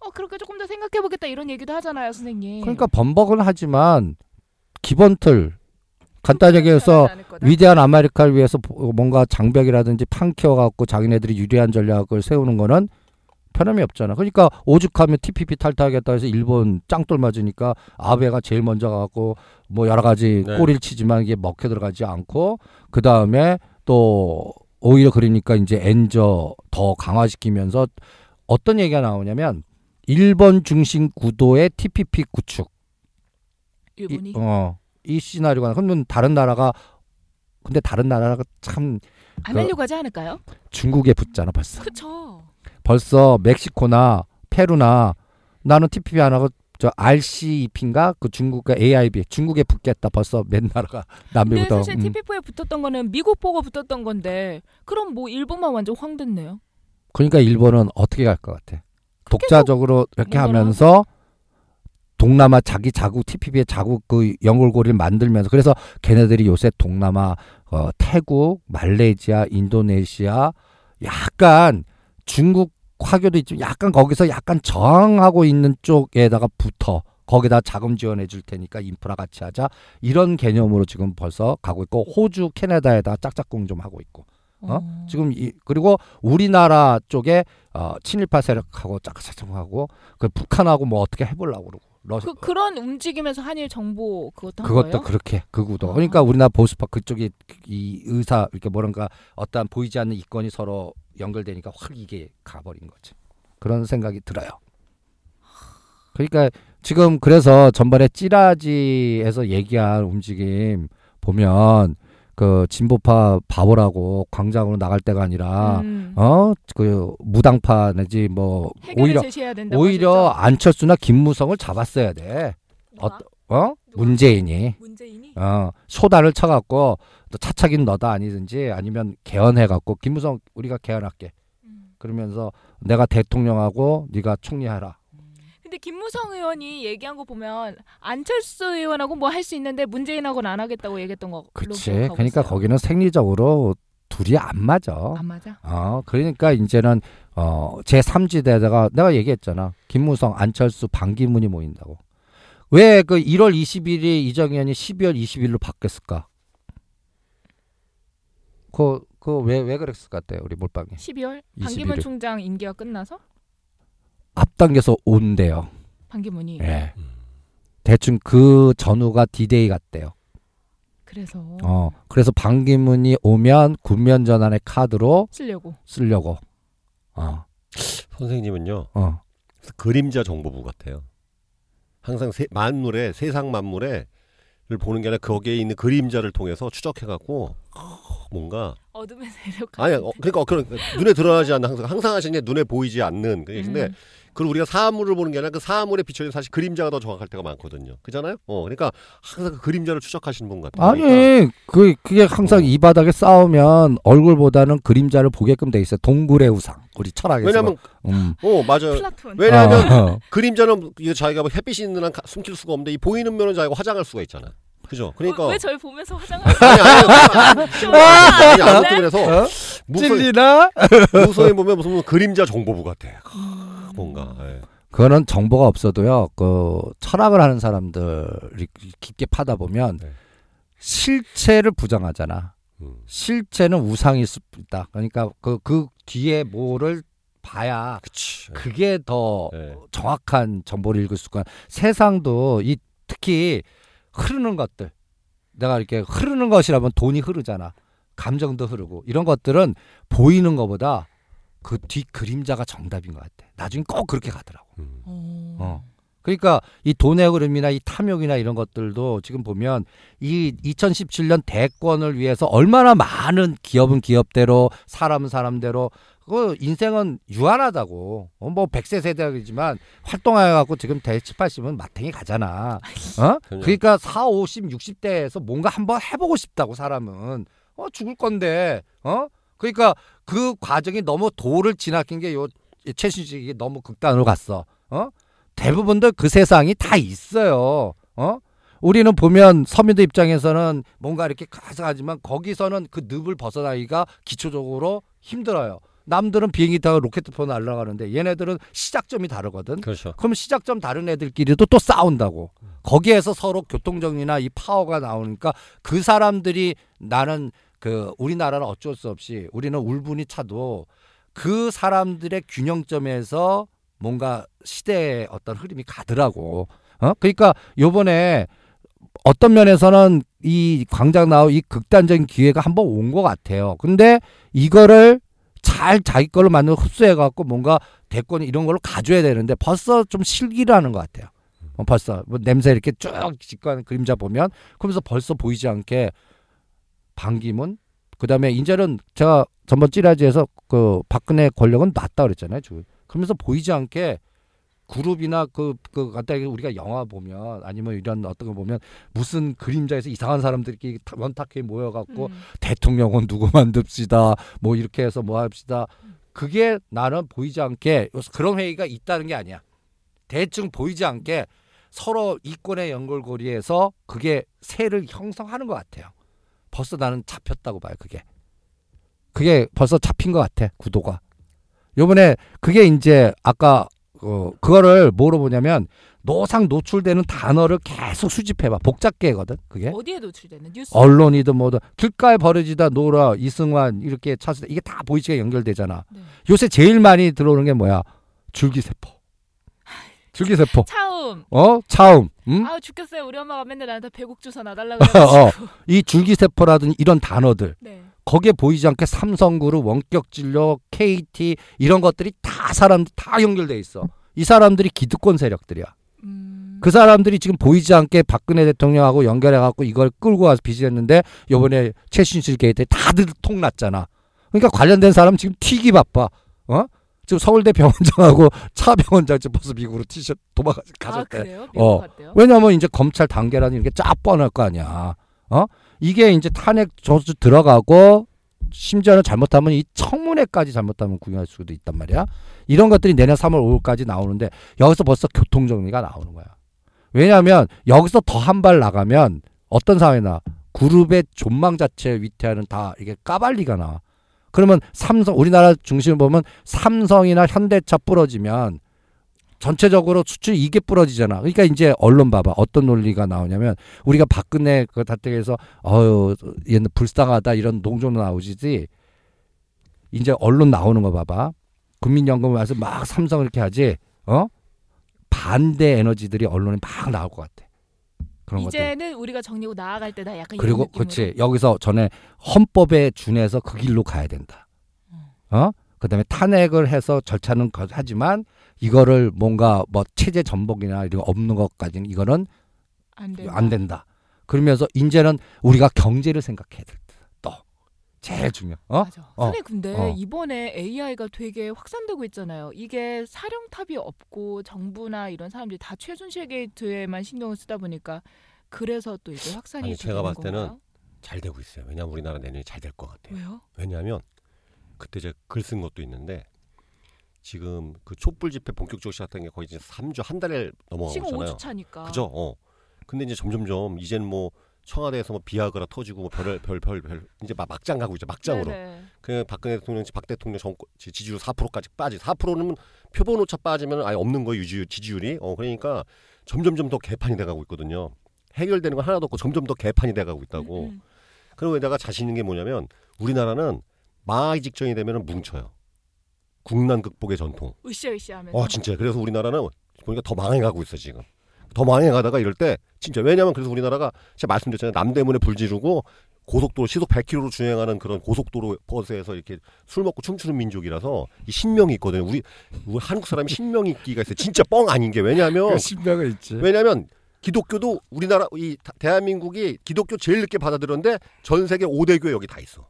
어 그렇게 조금 더 생각해 보겠다 이런 얘기도 하잖아요, 선생님. 그러니까 번복은 하지만 기본 틀 않을 거다. 위대한 아메리카를 위해서 보- 뭔가 장벽이라든지 판 키워갖고 자기네들이 유리한 전략을 세우는 거는 편함이 없잖아. 그러니까 오죽하면 TPP 탈퇴하겠다 해서 일본 짱돌 맞으니까 아베가 제일 먼저 가갖고 뭐 여러 가지 네. 꼬리를 치지만 이게 먹혀 들어가지 않고 그 다음에 또 오히려 그러니까 이제 엔저 더 강화시키면서 어떤 얘기가 나오냐면 일본 중심 구도의 TPP 구축. 일본이 이, 어, 이 시나리오가 그러면 다른 나라가 근데 다른 나라가 참안 그- 하려고 하지 않을까요? 중국에 붙잖아 벌써. 그쵸. 벌써 멕시코나 페루나 나는 TPP 안 하고 저 RCEP인가 그 중국과 AIB 중국에 붙겠다 벌써 몇 나라가 근데 남미부터. 사실 음. TPP에 붙었던 거는 미국 보고 붙었던 건데 그럼 뭐 일본만 완전 황 됐네요. 그러니까 일본은 어떻게 갈 것 같아? 독자적으로 이렇게 하면서 동남아 자기 자국 TPP의 자국 그 연골고리를 만들면서 그래서 걔네들이 요새 동남아 어, 태국, 말레이시아, 인도네시아 약간 중국 화교도 있지만 약간 거기서 약간 저항하고 있는 쪽에다가 붙어 거기다 자금 지원해 줄 테니까 인프라 같이 하자 이런 개념으로 지금 벌써 가고 있고 호주, 캐나다에다 짝짝꿍 좀 하고 있고 어? 지금 이 그리고 우리나라 쪽에 어, 친일파 세력하고 짝짝짝하고 그 북한하고 뭐 어떻게 해보려고 그러고 러시 그 그런 움직임에서 한일 정보 그것도 한 그것도? 그렇게 극우도 아. 그러니까 우리나라 보수파 그쪽이 이 의사 이렇게 뭐랄까 어떠한 보이지 않는 이권이 서로 연결되니까 확 이게 가버린 거지 그런 생각이 들어요. 그러니까 지금 그래서 전번에 찌라지에서 얘기한 움직임 보면 그 진보파 바보라고 광장으로 나갈 때가 아니라 음. 어그 무당파 내지 뭐 오히려 오히려 하셨죠? 안철수나 김무성을 잡았어야 돼. 누가? 어? 문재인이 문재인이 어 소다를 쳐갖고 너 차차긴 너다 아니든지 아니면 개헌해 갖고 김무성 우리가 개헌할게. 음. 그러면서 내가 대통령하고 네가 총리하라. 근데 김무성 의원이 얘기한 거 보면 안철수 의원하고 뭐 할 수 있는데 문재인하고는 안 하겠다고 얘기했던 거. 그치. 그러니까 거기는 생리적으로 둘이 안 맞아. 안 맞아. 어 그러니까 이제는 어 제 3지대에다가 내가 얘기했잖아. 김무성, 안철수, 반기문이 모인다고. 왜 그 1월 20일이 이정현이 12월 20일로 바뀌었을까? 그 그 왜 왜 그랬을 것 같아요, 우리 몰빵이. 12월 21일. 반기문 총장 임기가 끝나서 앞당겨서 온대요. 반기문이 예. 대충 그 전후가 디데이 같대요. 그래서 어. 그래서 반기문이 오면 국면 전환의 카드로 쓰려고. 쓰려고. 어. 선생님은요 어. 그림자 정보부 같아요. 항상 세, 만물에 세상 만물에 를 보는 게 아니라 거기에 있는 그림자를 통해서 추적해갖고 뭔가 어둠의 세력. 아니 어, 그러니까 그런 눈에 드러나지 않는 항상 항상 하시는 게 눈에 보이지 않는 그 얘기인데 음. 그리고 우리가 사물을 보는 게 아니라 그 사물에 비춰진 사실 그림자가 더 정확할 때가 많거든요. 그잖아요. 어 그러니까 항상 그 그림자를 추적하시는 분 같아요. 그러니까 아니 그 그게 항상 어. 이 바닥에 싸우면 얼굴보다는 그림자를 보게끔 돼 있어요. 동굴의 우상 우리 철학에서. 왜냐면 음. 어 맞아요. 플라톤. 왜냐하면 어, 어. 그림자는 이게 자기가 뭐 햇빛이 있는 한 가- 숨길 수가 없는데 이 보이는 면은 자기가 화장할 수가 있잖아. 그죠? 그러니까 어, 왜 저를 보면서 화장을 아니 아니 아니 아니 아무튼 그래서 어? 찔리나? 무소에 보면 무슨 그림자 정보부 같아. 크, 뭔가. 예. 그거는 정보가 없어도요. 그 철학을 하는 사람들이 깊게 파다 보면 네. 실체를 부정하잖아. 음. 실체는 우상일 수 있다. 그러니까 그 그 뒤에 뭐를 봐야 그치. 그게 더 예. 정확한 정보를 읽을 수가 세상도 이 특히 흐르는 것들 내가 이렇게 흐르는 것이라면 돈이 흐르잖아 감정도 흐르고 이런 것들은 보이는 것보다 그뒤 그림자가 정답인 것 같아 나중에 꼭 그렇게 가더라고 음. 어. 어. 그러니까 이 돈의 흐름이나 이 탐욕이나 이런 것들도 지금 보면 이 2017년 대권을 위해서 얼마나 많은 기업은 기업대로 사람은 사람대로 그 인생은 유한하다고 어, 뭐 100세 세대이지만 활동해 갖고 지금 대 7, 80은 마탱이 가잖아. 어? 그러니까 4, 50, 60대에서 뭔가 한번 해 보고 싶다고 사람은 어 죽을 건데 어 그러니까 그 과정이 너무 도를 지나친 게 요 최신식이 너무 극단으로 갔어. 어? 대부분들 그 세상이 다 있어요. 어? 우리는 보면 서민들 입장에서는 뭔가 이렇게 가상하지만 거기서는 그 늪을 벗어나기가 기초적으로 힘들어요. 남들은 비행기 타고 로켓 포 날아가는데 얘네들은 시작점이 다르거든. 그렇죠. 그럼 시작점 다른 애들끼리도 또 싸운다고. 거기에서 서로 교통정리나 이 파워가 나오니까 그 사람들이 나는 그 우리나라는 어쩔 수 없이 우리는 울분이 차도 그 사람들의 균형점에서 뭔가 시대의 어떤 흐름이 가더라고. 어? 그러니까 요번에 어떤 면에서는 이 광장 나오 이 극단적인 기회가 한번 온 것 같아요. 근데 이거를 잘 자기 걸로 만들어 흡수해 갖고 뭔가 대권 이런 걸로 가져야 되는데 벌써 좀 실기라는 것 같아요. 어, 벌써 뭐 냄새 이렇게 쭉 직관 그림자 보면 그러면서 벌써 보이지 않게 반기문 그다음에 이제는 제가 전번 찌라지에서 그 박근혜 권력은 놨다 그랬잖아요. 지금. 그러면서 보이지 않게 그룹이나 그, 그, 간단하게 우리가 영화 보면 아니면 이런 어떤 거 보면 무슨 그림자에서 이상한 사람들이 원탁에 모여갖고 음. 대통령은 누구 만듭시다 뭐 이렇게 해서 뭐 합시다. 그게 나는 보이지 않게 그런 회의가 있다는 게 아니야. 대충 보이지 않게 서로 이권의 연결고리에서 그게 세를 형성하는 것 같아요. 벌써 나는 잡혔다고 봐요 그게. 그게 벌써 잡힌 것 같아 구도가 요번에 그게 이제 아까 어, 그거를 뭐로 보냐면 노상 노출되는 단어를 계속 수집해봐 복잡계거든 그게 어디에 노출되는 뉴스? 언론이든 뭐든 길가에 버려지다 노라 이승환 이렇게 때 이게 다 보이지가 연결되잖아. 네. 요새 제일 많이 들어오는 게 뭐야? 줄기세포. 줄기세포. 차움. 어? 차움. 응? 아 죽겠어요. 우리 엄마가 맨날 나한테 배곡 주사 놔달라 어. 이 줄기세포라든 이런 단어들 네. 거기에 보이지 않게 삼성그룹, 원격진료, KT 이런 것들이 다 사람들 다 연결돼 있어. 이 사람들이 기득권 세력들이야. 음. 그 사람들이 지금 보이지 않게 박근혜 대통령하고 연결해 갖고 이걸 끌고 와서 빚을했는데 요번에 최신실 게이트에 다들 통났잖아. 그러니까 관련된 사람 지금 튀기 바빠. 어? 지금 서울대 병원장하고 차 병원장 지금 벌써 미국으로 티셔 도망가 아 가졌대. 그래요? 미국 어. 왜냐면 이제 검찰 단계라는 이게 쫙 뻔할 거 아니야. 어? 이게 이제 탄핵 저수 들어가고 심지어는 잘못하면 이 청문회까지 잘못하면 구형할 수도 있단 말이야. 이런 것들이 내년 3월 5일까지 나오는데 여기서 벌써 교통 정리가 나오는 거야. 왜냐하면 여기서 더 한 발 나가면 어떤 상황이나 그룹의 존망 자체 위태하는 다 이게 까발리가 나와. 그러면 삼성 우리나라 중심을 보면 삼성이나 현대차 부러지면 전체적으로 수출 이게 부러지잖아. 그러니까 이제 언론 봐봐. 어떤 논리가 나오냐면 우리가 박근혜 그 다택에서 어유 얘는 불쌍하다 이런 농정 나오지지. 이제 언론 나오는 거 봐봐. 국민연금 와서 막 삼성 이렇게 하지. 어? 반대 에너지들이 언론에 막 나올 것 같아. 그런 것들. 이제는 우리가 정리고 나아갈 때다 약간 그리고. 그렇지 여기서 전에 헌법에 준해서 그 길로 가야 된다. 음. 어? 그다음에 탄핵을 해서 절차는 거- 하지만 이거를 뭔가 뭐 체제 전복이나 이런 거 없는 것까지는 이거는 안 된다. 안 된다. 그러면서 이제는 우리가 경제를 생각해야 될 때. 또 제일 중요. 어? 맞아. 어. 선생님 근데 어. 이번에 AI가 되게 확산되고 있잖아요. 이게 사령탑이 없고 정부나 이런 사람들이 다 최순실 게이트에만 신경을 쓰다 보니까 그래서 또 이제 확산이 아니, 제가 봤을 때는 건가요? 잘 되고 있어요. 왜냐하면 우리나라 내년이 잘될 것 같아요. 왜요? 왜냐하면 그때 제가 글 쓴 것도 있는데 지금 그 촛불 집회 본격적으로 시작된 게 거의 이제 3주 한 달을 지금 넘어가잖아요. 5주 차니까. 그죠? 어. 근데 이제 점점점 이제는 뭐 청와대에서 뭐 비아그라 터지고 뭐 별을 별별 별 이제 막 막장 가고 있죠. 막장으로. 네네. 그 박근혜 대통령 박 대통령 정권 지- 지지율 4%까지 빠지. 4%는 표본 오차 빠지면 아예 없는 거예요. 유지 지지율이. 어 그러니까 점점점 더 개판이 돼 가고 있거든요. 해결되는 건 하나도 없고 점점 더 개판이 돼 가고 있다고. 음, 음. 그리고 여기다가 자신 있는 게 뭐냐면 우리나라는 망하기 직전이 되면은 뭉쳐요. 국난 극복의 전통. 으쌰으쌰하면서. 어 진짜 그래서 우리나라는 보니까 더 망해가고 있어 지금. 더 망해가다가 이럴 때 진짜 왜냐면 그래서 우리나라가 제가 말씀드렸잖아요 남대문에 불 지르고 고속도로 시속 100km로 주행하는 그런 고속도로 버스에서 이렇게 술 먹고 춤추는 민족이라서 이 신명이 있거든요. 우리, 우리 한국 사람이 신명이 있기가 있어요. 진짜 뻥 아닌 게 왜냐하면 신명을 있지. 왜냐하면 기독교도 우리나라 이 다- 대한민국이 기독교 제일 늦게 받아들였는데 전 세계 5대 교회 여기 다 있어.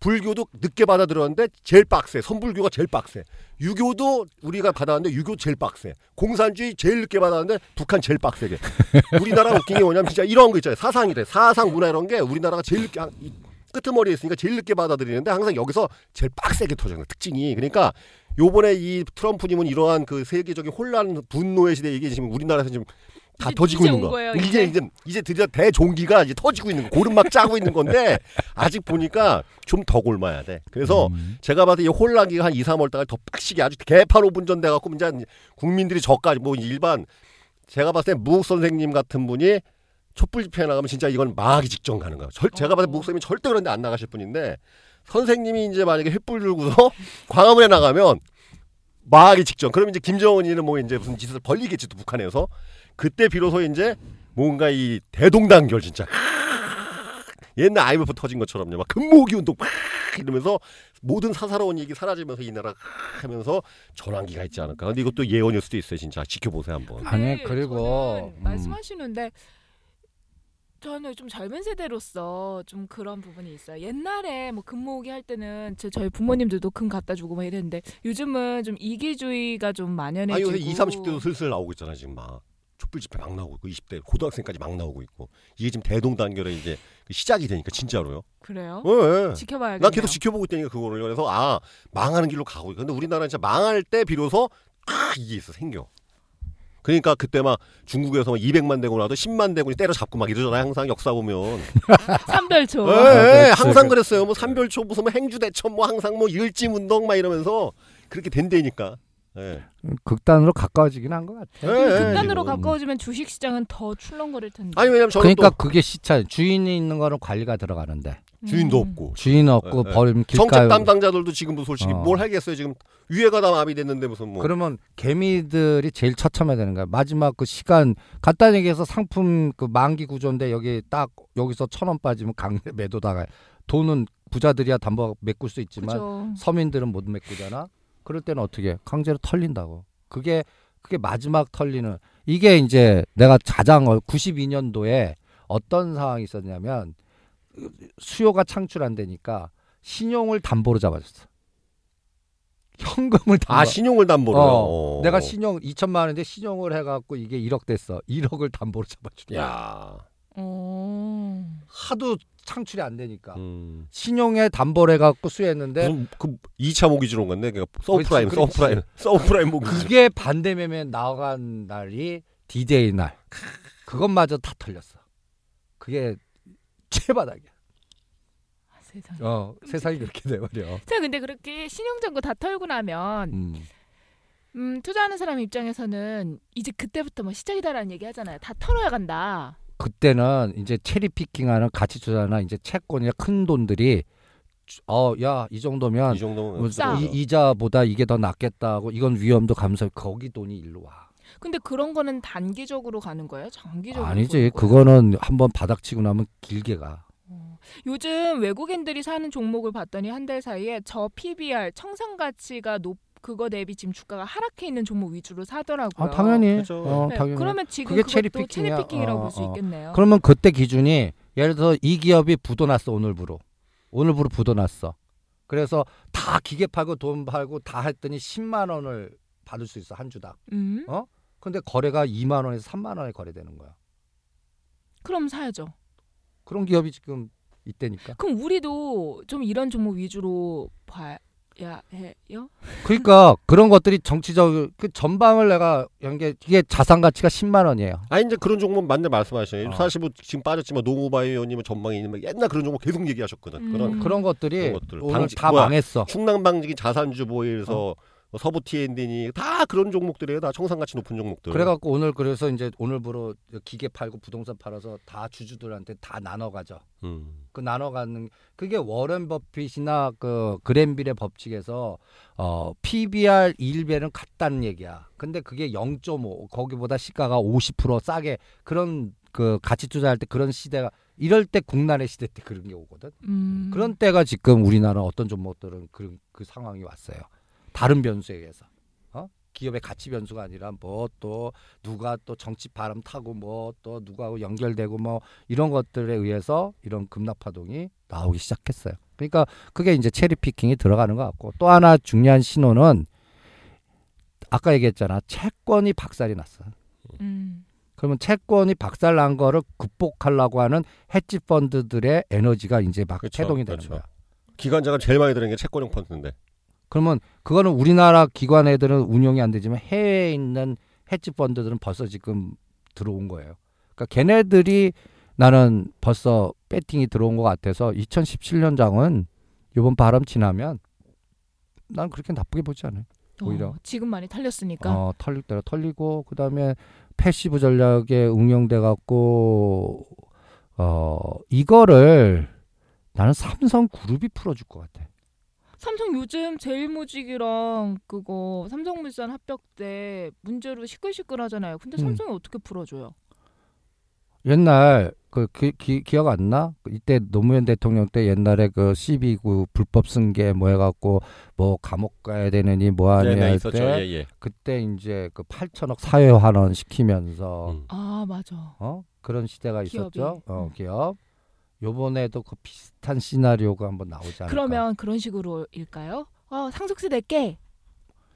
불교도 늦게 받아들였는데 제일 빡세. 선불교가 제일 빡세. 유교도 우리가 받았는데 유교 제일 빡세. 공산주의 제일 늦게 받았는데 북한 제일 빡세게. 우리나라 웃긴 게 뭐냐면 진짜 이런 거 있잖아요. 사상이래. 사상 문화 이런 게 우리나라가 제일 늦게 한- 이 끄트머리에 있으니까 제일 늦게 받아들이는데 항상 여기서 제일 빡세게 거야. 특징이. 그러니까 요번에 이 트럼프님은 이러한 그 세계적인 혼란 분노의 시대에 이게 지금 우리나라에서 지금 다 터지고 있는 온 거. 거예요, 이제 이제? 이제 이제 드디어 대종기가 이제 터지고 있는 거. 고름 막 짜고 있는 건데 아직 보니까 좀 더 골마야 돼. 그래서 음. 제가 봐도 이 혼란기가 한 2, 3월 달에 더 빡시게 아주 개판 오분전 돼 갖고 이제 국민들이 저까지 뭐 일반 제가 봤을 때 무국 선생님 같은 분이 촛불 집회에 나가면 진짜 이건 망하기 직전 가는 거예요. 절- 제가 봤을 때 무국 선생님이 절대 그런데 안 나가실 분인데 선생님이 이제 만약에 횃불 들고서 광화문에 나가면 망하기 직전. 그러면 이제 김정은이는 뭐 이제 무슨 짓을 벌리겠지 또 북한에서 그때 비로소 이제 뭔가 이 대동단결 진짜 옛날 IMF 터진 것처럼요. 막 금모기 운동 막 이러면서 모든 사사로운 얘기 사라지면서 이 나라 하면서 전환기가 있지 않을까. 근데 이것도 예언일 수도 있어요. 진짜 지켜보세요 한번. 아니, 근데 그리고, 저는 음. 말씀하시는데 저는 좀 젊은 세대로서 좀 그런 부분이 있어요. 옛날에 뭐 금모으기 할 때는 저, 저희 부모님들도 금 갖다 주고 막 이랬는데 요즘은 좀 이기주의가 좀 아니 만연해지고 요새 20, 30대도 슬슬 나오고 있잖아 지금 막 촛불 집회 막 나오고 있고 20대 고등학생까지 막 나오고 있고 이게 지금 대동 단결의 이제 그 시작이 되니까 진짜로요. 그래요? 예, 예. 지켜봐야겠네요. 난 계속 지켜보고 있다니까 그거를 그래서 아 망하는 길로 가고 있고 근데 우리나라는 진짜 망할 때 비로소 아 이게 있어 생겨 그러니까 그때 막 중국에서 막 200만 대군 와도 10만 대군이 때려잡고 막 이러잖아요 항상 역사 보면 삼별초. 예, 아, 예, 그렇지. 항상 그랬어요 뭐 삼별초 무슨 뭐 행주대첩 뭐 항상 뭐 일찜 운동 막 이러면서 그렇게 된다니까 예. 극단으로 가까워지긴 한 것 같아. 예, 예, 극단으로 지금. 가까워지면 주식 시장은 더 출렁거릴 텐데. 아니 왜냐면 그러니까 또 그게 시차 주인이 있는 거는 관리가 들어가는데 주인도 음. 없고 주인 없고 예, 예. 버리면 정책 담당자들도 지금 뭐 솔직히 어. 뭘 하겠어요 지금 위에가 다 마비 됐는데 무슨 뭐 그러면 개미들이 제일 처참해야 되는 거야. 마지막 그 시간 간단히 얘기해서 상품 그 만기 구조인데 여기 딱 여기서 천 원 빠지면 강제 매도다가 돈은 부자들이야 담보 메꿀 수 있지만 그죠. 서민들은 못 메꾸잖아. 그럴 때는 어떻게 해? 강제로 털린다고. 그게 그게 마지막 털리는 이게 이제 내가 가장 92년도에 어떤 상황이 있었냐면 수요가 창출 안 되니까 신용을 담보로 잡아줬어. 현금을 담보. 아 신용을 담보로 어, 내가 신용 2천만 원인데 신용을 해갖고 이게 1억 됐어. 1억을 담보로 잡아주냐. 야 어. 하도 창출이 안 되니까 음. 신용에 담보를 해갖고 수했는데 무슨 그 2차 모기지로 온 건데 그러니까 서프라임 그렇지, subprime subprime 모기지 그게 반대 매매 나간 날이 디데이 날. 그것마저 다 털렸어. 그게 최바닥이야. 아, 세상에. 어, 세상이 그렇게 돼버려. 자, 근데 그렇게 신용잔고 다 털고 나면 음. 음, 투자하는 사람 입장에서는 이제 그때부터 뭐 시작이다라는 얘기 하잖아요. 다 털어야 간다. 그때는 이제 체리 피킹하는 가치 투자나 이제 채권이나 큰 돈들이 어, 야, 이 정도면 이 정도면 뭐 싸. 이, 이자보다 이게 더 낫겠다고 이건 위험도 감수해 거기 돈이 일로 와. 근데 그런 거는 단기적으로 가는 거예요? 장기적으로? 아니지. 그거는 한번 바닥치고 나면 길게 가. 어. 요즘 외국인들이 사는 종목을 봤더니 한 달 사이에 저 PBR 청산 가치가 높 그거 대비 지금 주가가 하락해 있는 종목 위주로 사더라고요. 아, 당연히. 그죠. 어, 네, 당연히. 그러면 지금 그게 그것도 체리 피킹이야. 피킹이라고 어, 볼수 어. 있겠네요. 그러면 그때 기준이 예를 들어서 이 기업이 부도났어 오늘부로 오늘부로 부도났어 그래서 다 기계 팔고 돈 팔고 다 했더니 10만 원을 받을 수 있어 한 주당 음? 어? 근데 거래가 2만 원에서 3만 원에 거래되는 거야 그럼 사야죠. 그런 기업이 지금 있다니까 그럼 우리도 좀 이런 종목 위주로 봐 야 해요? 그러니까 그런 것들이 정치적 그 전방을 내가 연계 이게 자산 가치가 10만 원이에요 아니 이제 그런 종목 맞는 말씀하시네요. 어. 사실 뭐 지금 빠졌지만 노무바이오 의원님은 전망이 있는 옛날 그런 종목 계속 얘기하셨거든. 음. 그런 그런 것들이 그런 것들. 오늘 방지- 다 뭐야, 망했어 충남 방지기 자산주 보일서 뭐 서부 T&D니 다 그런 종목들이에요. 다 청산가치 높은 종목들. 그래갖고 오늘 그래서 이제 오늘부로 기계 팔고 부동산 팔아서 다 주주들한테 다 나눠가죠 음. 그 나눠가는 그게 워렌 버핏이나 그 그랜빌의 법칙에서 어 PBR 1배는 같다는 얘기야. 근데 그게 0.5 거기보다 시가가 50% 싸게 그런 그 가치 투자할 때 그런 시대가 이럴 때 국난의 시대 때 그런 게 오거든. 음. 그런 때가 지금 우리나라 어떤 종목들은 그런 그 상황이 왔어요. 다른 변수에 의해서. 어? 기업의 가치 변수가 아니라 뭐 또 누가 또 정치 바람 타고 뭐 또 누구하고 연결되고 뭐 이런 것들에 의해서 이런 급락 파동이 나오기 시작했어요. 그러니까 그게 이제 체리 피킹이 들어가는 것 같고 또 하나 중요한 신호는 아까 얘기했잖아. 채권이 박살이 났어. 음. 그러면 채권이 박살난 거를 극복하려고 하는 헤지 펀드들의 에너지가 이제 막 그쵸, 태동이 되는 그렇죠. 거야. 기관자가 제일 많이 드는 게 채권형 펀드인데. 그러면 그거는 우리나라 기관 애들은 운용이 안 되지만 해외에 있는 헤지 펀드들은 벌써 지금 들어온 거예요. 그러니까 걔네들이 나는 벌써 베팅이 들어온 것 같아서 2017년 장은 이번 바람 지나면 난 그렇게 나쁘게 보지 않아요. 오히려. 어, 지금 많이 털렸으니까. 어, 털릴 대로 털리고 그다음에 passive 전략에 응용돼 갖고 어 이거를 나는 삼성 그룹이 풀어줄 것 같아. 삼성 요즘 제일모직이랑 그거 삼성물산 합병 때 문제로 시끌시끌하잖아요. 근데 음. 삼성이 어떻게 풀어줘요? 옛날 그 기, 기, 기억 안 나? 이때 노무현 대통령 때 옛날에 그 12구 불법 승계 뭐 해갖고 뭐 감옥 가야 되느니 뭐 하냐 네, 네, 할 있었죠. 때 예, 예. 그때 이제 그 8천억 사회 환원 시키면서 음. 아 맞아. 어 그런 시대가 기업이. 있었죠. 어 음. 기업 요번에도 그 비슷한 시나리오가 한번 나오지 않을까? 그러면 그런 식으로일까요? 어 상속세 낼게.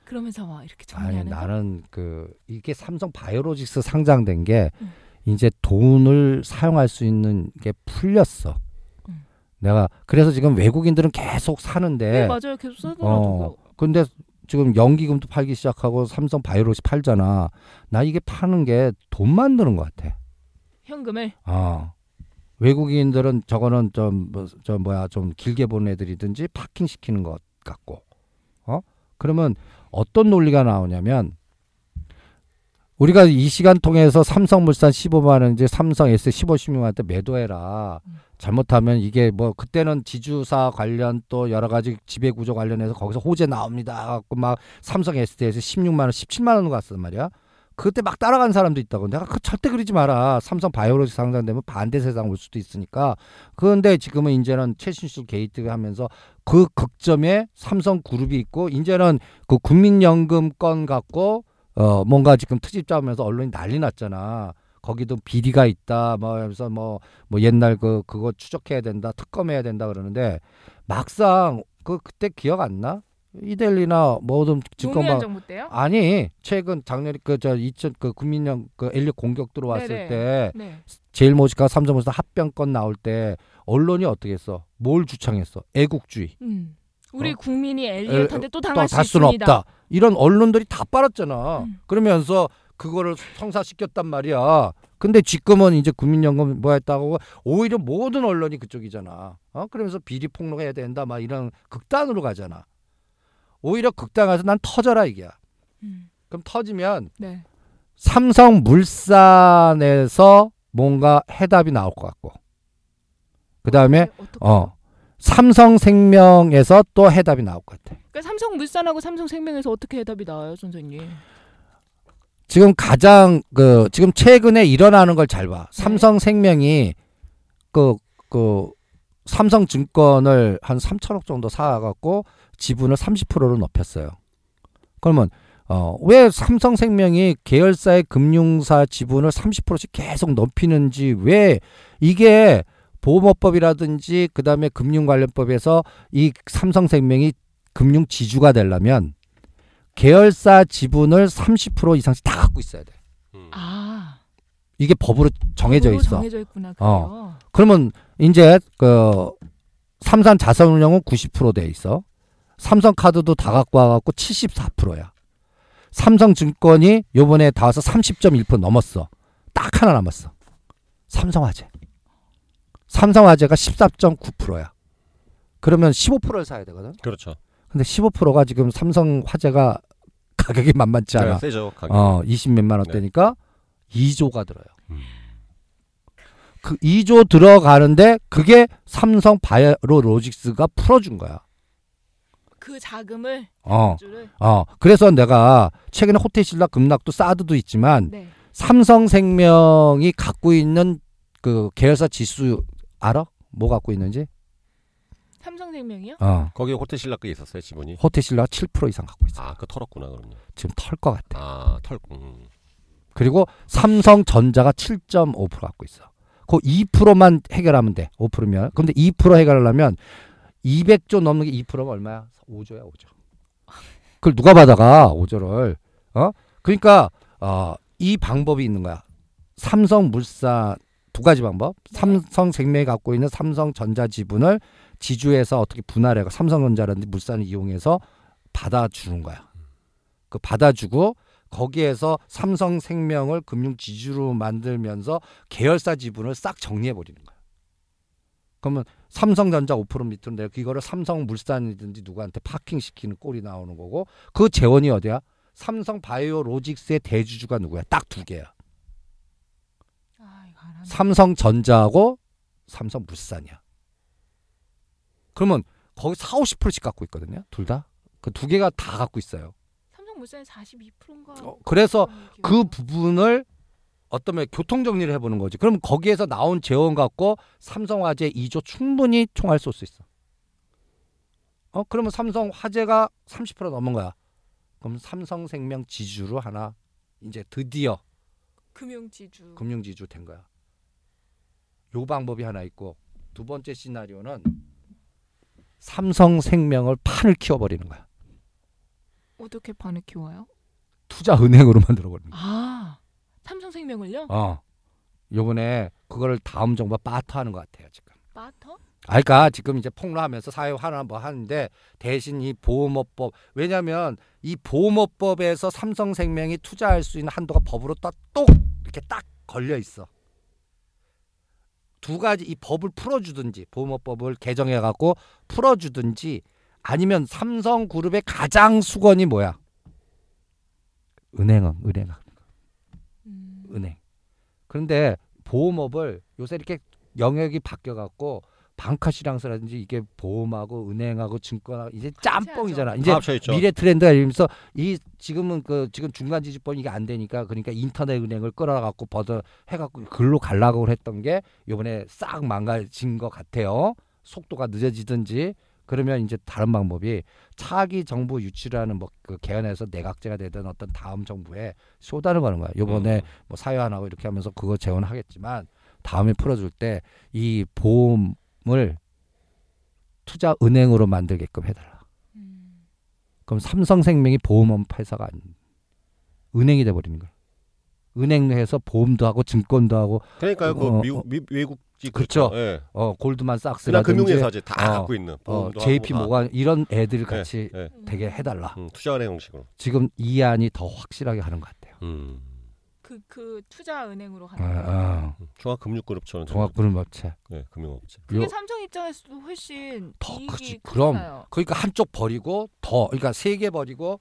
그러면서 막 이렇게 아니 정리하는 거? 나는 그 이게 삼성 바이오로직스 상장된 게 음. 이제 돈을 사용할 수 있는 게 풀렸어. 음. 내가 그래서 지금 외국인들은 계속 사는데 네 맞아요. 계속 쓰더라고요. 어 근데 지금 연기금도 팔기 시작하고 삼성 바이오로직 팔잖아. 나 이게 파는 게 돈 만드는 것 같아. 현금을. 어. 외국인들은 저거는 좀, 뭐, 저 뭐야, 좀 길게 본 애들이든지 파킹 시키는 것 같고, 어? 그러면 어떤 논리가 나오냐면, 우리가 이 시간 통해서 삼성물산 15만 원, 이제 삼성 S 15, 16만원 때 매도해라. 음. 잘못하면 이게 뭐, 그때는 지주사 관련 또 여러 가지 지배 구조 관련해서 거기서 호재 나옵니다. 갖고 막 삼성 S에서 16만 원, 17만원 갔단 말이야. 그때 막 따라간 사람도 있다고. 내가 그 절대 그러지 마라. 삼성 바이오로직 상장되면 반대 세상 올 수도 있으니까. 그런데 지금은 이제는 최신술 게이트가 하면서 그 극점에 삼성 그룹이 있고 이제는 그 국민연금 건 갖고 어 뭔가 지금 트집 잡으면서 언론이 난리 났잖아. 거기도 비리가 있다. 뭐 하면서 뭐, 뭐 옛날 그 그거 추적해야 된다. 특검해야 된다 그러는데 막상 그 그때 기억 안 나? 이델리나 뭐든 증권방 정부 때요? 아니 최근 작년에 그저 2000 그 국민령 그 엘리 공격 들어왔을 네네. 때 네. 제일 모직과 삼성물산 합병권 나올 때 언론이 어떻게 했어? 뭘 주창했어? 애국주의. 음. 우리 어? 국민이 엘리엇한테 또또 당할 수달 수는 있습니다. 없다. 이런 언론들이 다 빨았잖아. 음. 그러면서 그거를 성사시켰단 말이야. 근데 지금은 이제 국민연금 뭐 했다고 오히려 모든 언론이 그쪽이잖아. 어? 그러면서 비리 폭로해야 된다. 막 이런 극단으로 가잖아. 오히려 극단 가서 난 터져라 이게야. 음. 그럼 터지면 네. 삼성 물산에서 뭔가 해답이 나올 것 같고 그 다음에 어떻게- 어 삼성생명에서 또 해답이 나올 것 같아. 그러니까 삼성물산하고 삼성생명에서 어떻게 해답이 나와요, 선생님? 지금 가장 그 지금 최근에 일어나는 걸잘 네. 봐. 삼성생명이 그그 삼성증권을 한 3천억 정도 사갖고 지분을 30%로 높였어요. 그러면 어, 왜 삼성생명이 계열사의 금융사 지분을 30%씩 계속 높이는지 왜 이게 보험업법이라든지 그다음에 금융관련법에서 이 삼성생명이 금융 지주가 되려면 계열사 지분을 30% 이상씩 다 갖고 있어야 돼. 음. 아, 이게 법으로 정해져 법으로 있어. 정해져 있구나. 그래요. 그러면 이제 그 삼산 자산운용은 90%돼 있어. 삼성카드도 다 갖고 와갖고 74%야. 삼성증권이 요번에 다 와서 30.1% 넘었어. 딱 하나 남았어. 삼성화재. 삼성화재가 14.9%야. 그러면 15%를 사야 되거든. 그렇죠. 근데 15%가 지금 삼성화재가 가격이 만만치 않아. 네, 세죠. 가격. 어, 20 몇만 원대니까 2조가 들어요. 음. 그 2조 들어가는데 그게 삼성 바이오 로직스가 풀어준 거야. 그 자금을 어, 어. 그래서 내가 최근에 호텔신라 급락도 사드도 있지만 네. 삼성생명이 갖고 있는 그 계열사 지수 알아? 뭐 갖고 있는지? 삼성생명이요? 어. 거기에 호텔신라 게 있었어요 지분이. 호텔신라가 7% 이상 갖고 있어. 아, 그 털었구나 그럼요. 지금 털 것 같아. 아, 털. 음. 그리고 삼성전자가 7.5% 갖고 있어. 그 2%만 해결하면 돼. 5%면. 근데 2% 해결하려면 200조 넘는 게 2%면 얼마야? 5조야, 5조. 그걸 누가 받아가? 5조를. 어? 그러니까 어, 이 방법이 있는 거야. 삼성물산 두 가지 방법. 네. 삼성생명이 갖고 있는 삼성전자 지분을 지주에서 어떻게 분할해가 삼성전자라든지 물산을 이용해서 받아주는 거야. 그 받아주고 거기에서 삼성생명을 금융 지주로 만들면서 계열사 지분을 싹 정리해 버리는 거야. 그러면 삼성전자 5% 밑으로 내가 이거를 삼성물산이든지 누구한테 파킹 시키는 꼴이 나오는 거고 그 재원이 어디야? 삼성 바이오로직스의 대주주가 누구야? 딱 두 개야. 아. 삼성전자하고 삼성물산이야. 그러면 거기 4, 50%씩 갖고 있거든요. 둘 다. 그 두 개가 다 갖고 있어요. 삼성물산이 42%인가? 어, 그래서 그 부분을 어떤 교통 정리를 해보는 거지. 그럼 거기에서 나온 재원 갖고 삼성 화재 2조 충분히 총알 쏠 수 있어. 어 그러면 삼성 화재가 30% 넘은 거야. 그럼 삼성생명 지주로 하나 이제 드디어 금융지주. 금융지주 된 거야. 요 방법이 하나 있고 두 번째 시나리오는 삼성생명을 판을 키워버리는 거야. 어떻게 반을 키워요? 투자 은행으로 만들어버리는 거야. 아, 삼성생명을요? 어. 요번에 그거를 다음 정부가 빠트하는 것 같아요 지금. 마터? 아, 그러니까 지금 이제 폭로하면서 사회 하나 뭐 하는데 대신 이 보험업법 왜냐하면 이 보험업법에서 삼성생명이 투자할 수 있는 한도가 법으로 딱똑 이렇게 딱 걸려 있어. 두 가지 이 법을 풀어주든지 보험업법을 개정해 갖고 풀어주든지 아니면 삼성그룹의 가장 수건이 뭐야? 은행은 은행은 음. 은행. 그런데 보험업을 요새 이렇게 영역이 바뀌어 갖고 방카시랑스라든지 이게 보험하고 은행하고 증권하고 이제 짬뽕이잖아. 이제. 미래 트렌드가 이러면서 이 지금은 그 지금 중간 지주법 이게 안 되니까 그러니까 인터넷 은행을 끌어 갖고 벗어 해갖고 글로 갈라고 했던 게 요번에 싹 망가진 것 같아요. 속도가 늦어지든지 그러면 이제 다른 방법이 차기 정부 유치라는 뭐 그 개헌에서 내각제가 되든 어떤 다음 정부에 쏟아는 거는 거야. 요번에 음. 뭐 사회화하고 이렇게 하면서 그거 재원하겠지만 다음에 풀어줄 때 이 보험을 투자 은행으로 만들게끔 해달라. 음. 그럼 삼성생명이 보험업 회사가 아닌 은행이 돼버리는 거야. 은행에서 보험도 하고 증권도 하고 그러니까요. 그 어, 미국 미, 외국지 그렇죠. 예. 어 골드만 그냥 삭스라든지 금융회사지 다 어, 갖고 있는. 어, JP. 모간 이런 애들 같이 예. 되게 해달라. 음, 투자은행 형식으로. 지금 이 안이 더 확실하게 하는 것 같아요. 음. 그, 그 투자은행으로 어, 하는 거. 어, 종합금융그룹처럼 종합그룹업체. 네, 금융업체. 그게 요- 삼성 입장에서도 훨씬 더 이익이 크지. 그럼. 크잖아요. 그러니까 한쪽 버리고 더 그러니까 세 개 버리고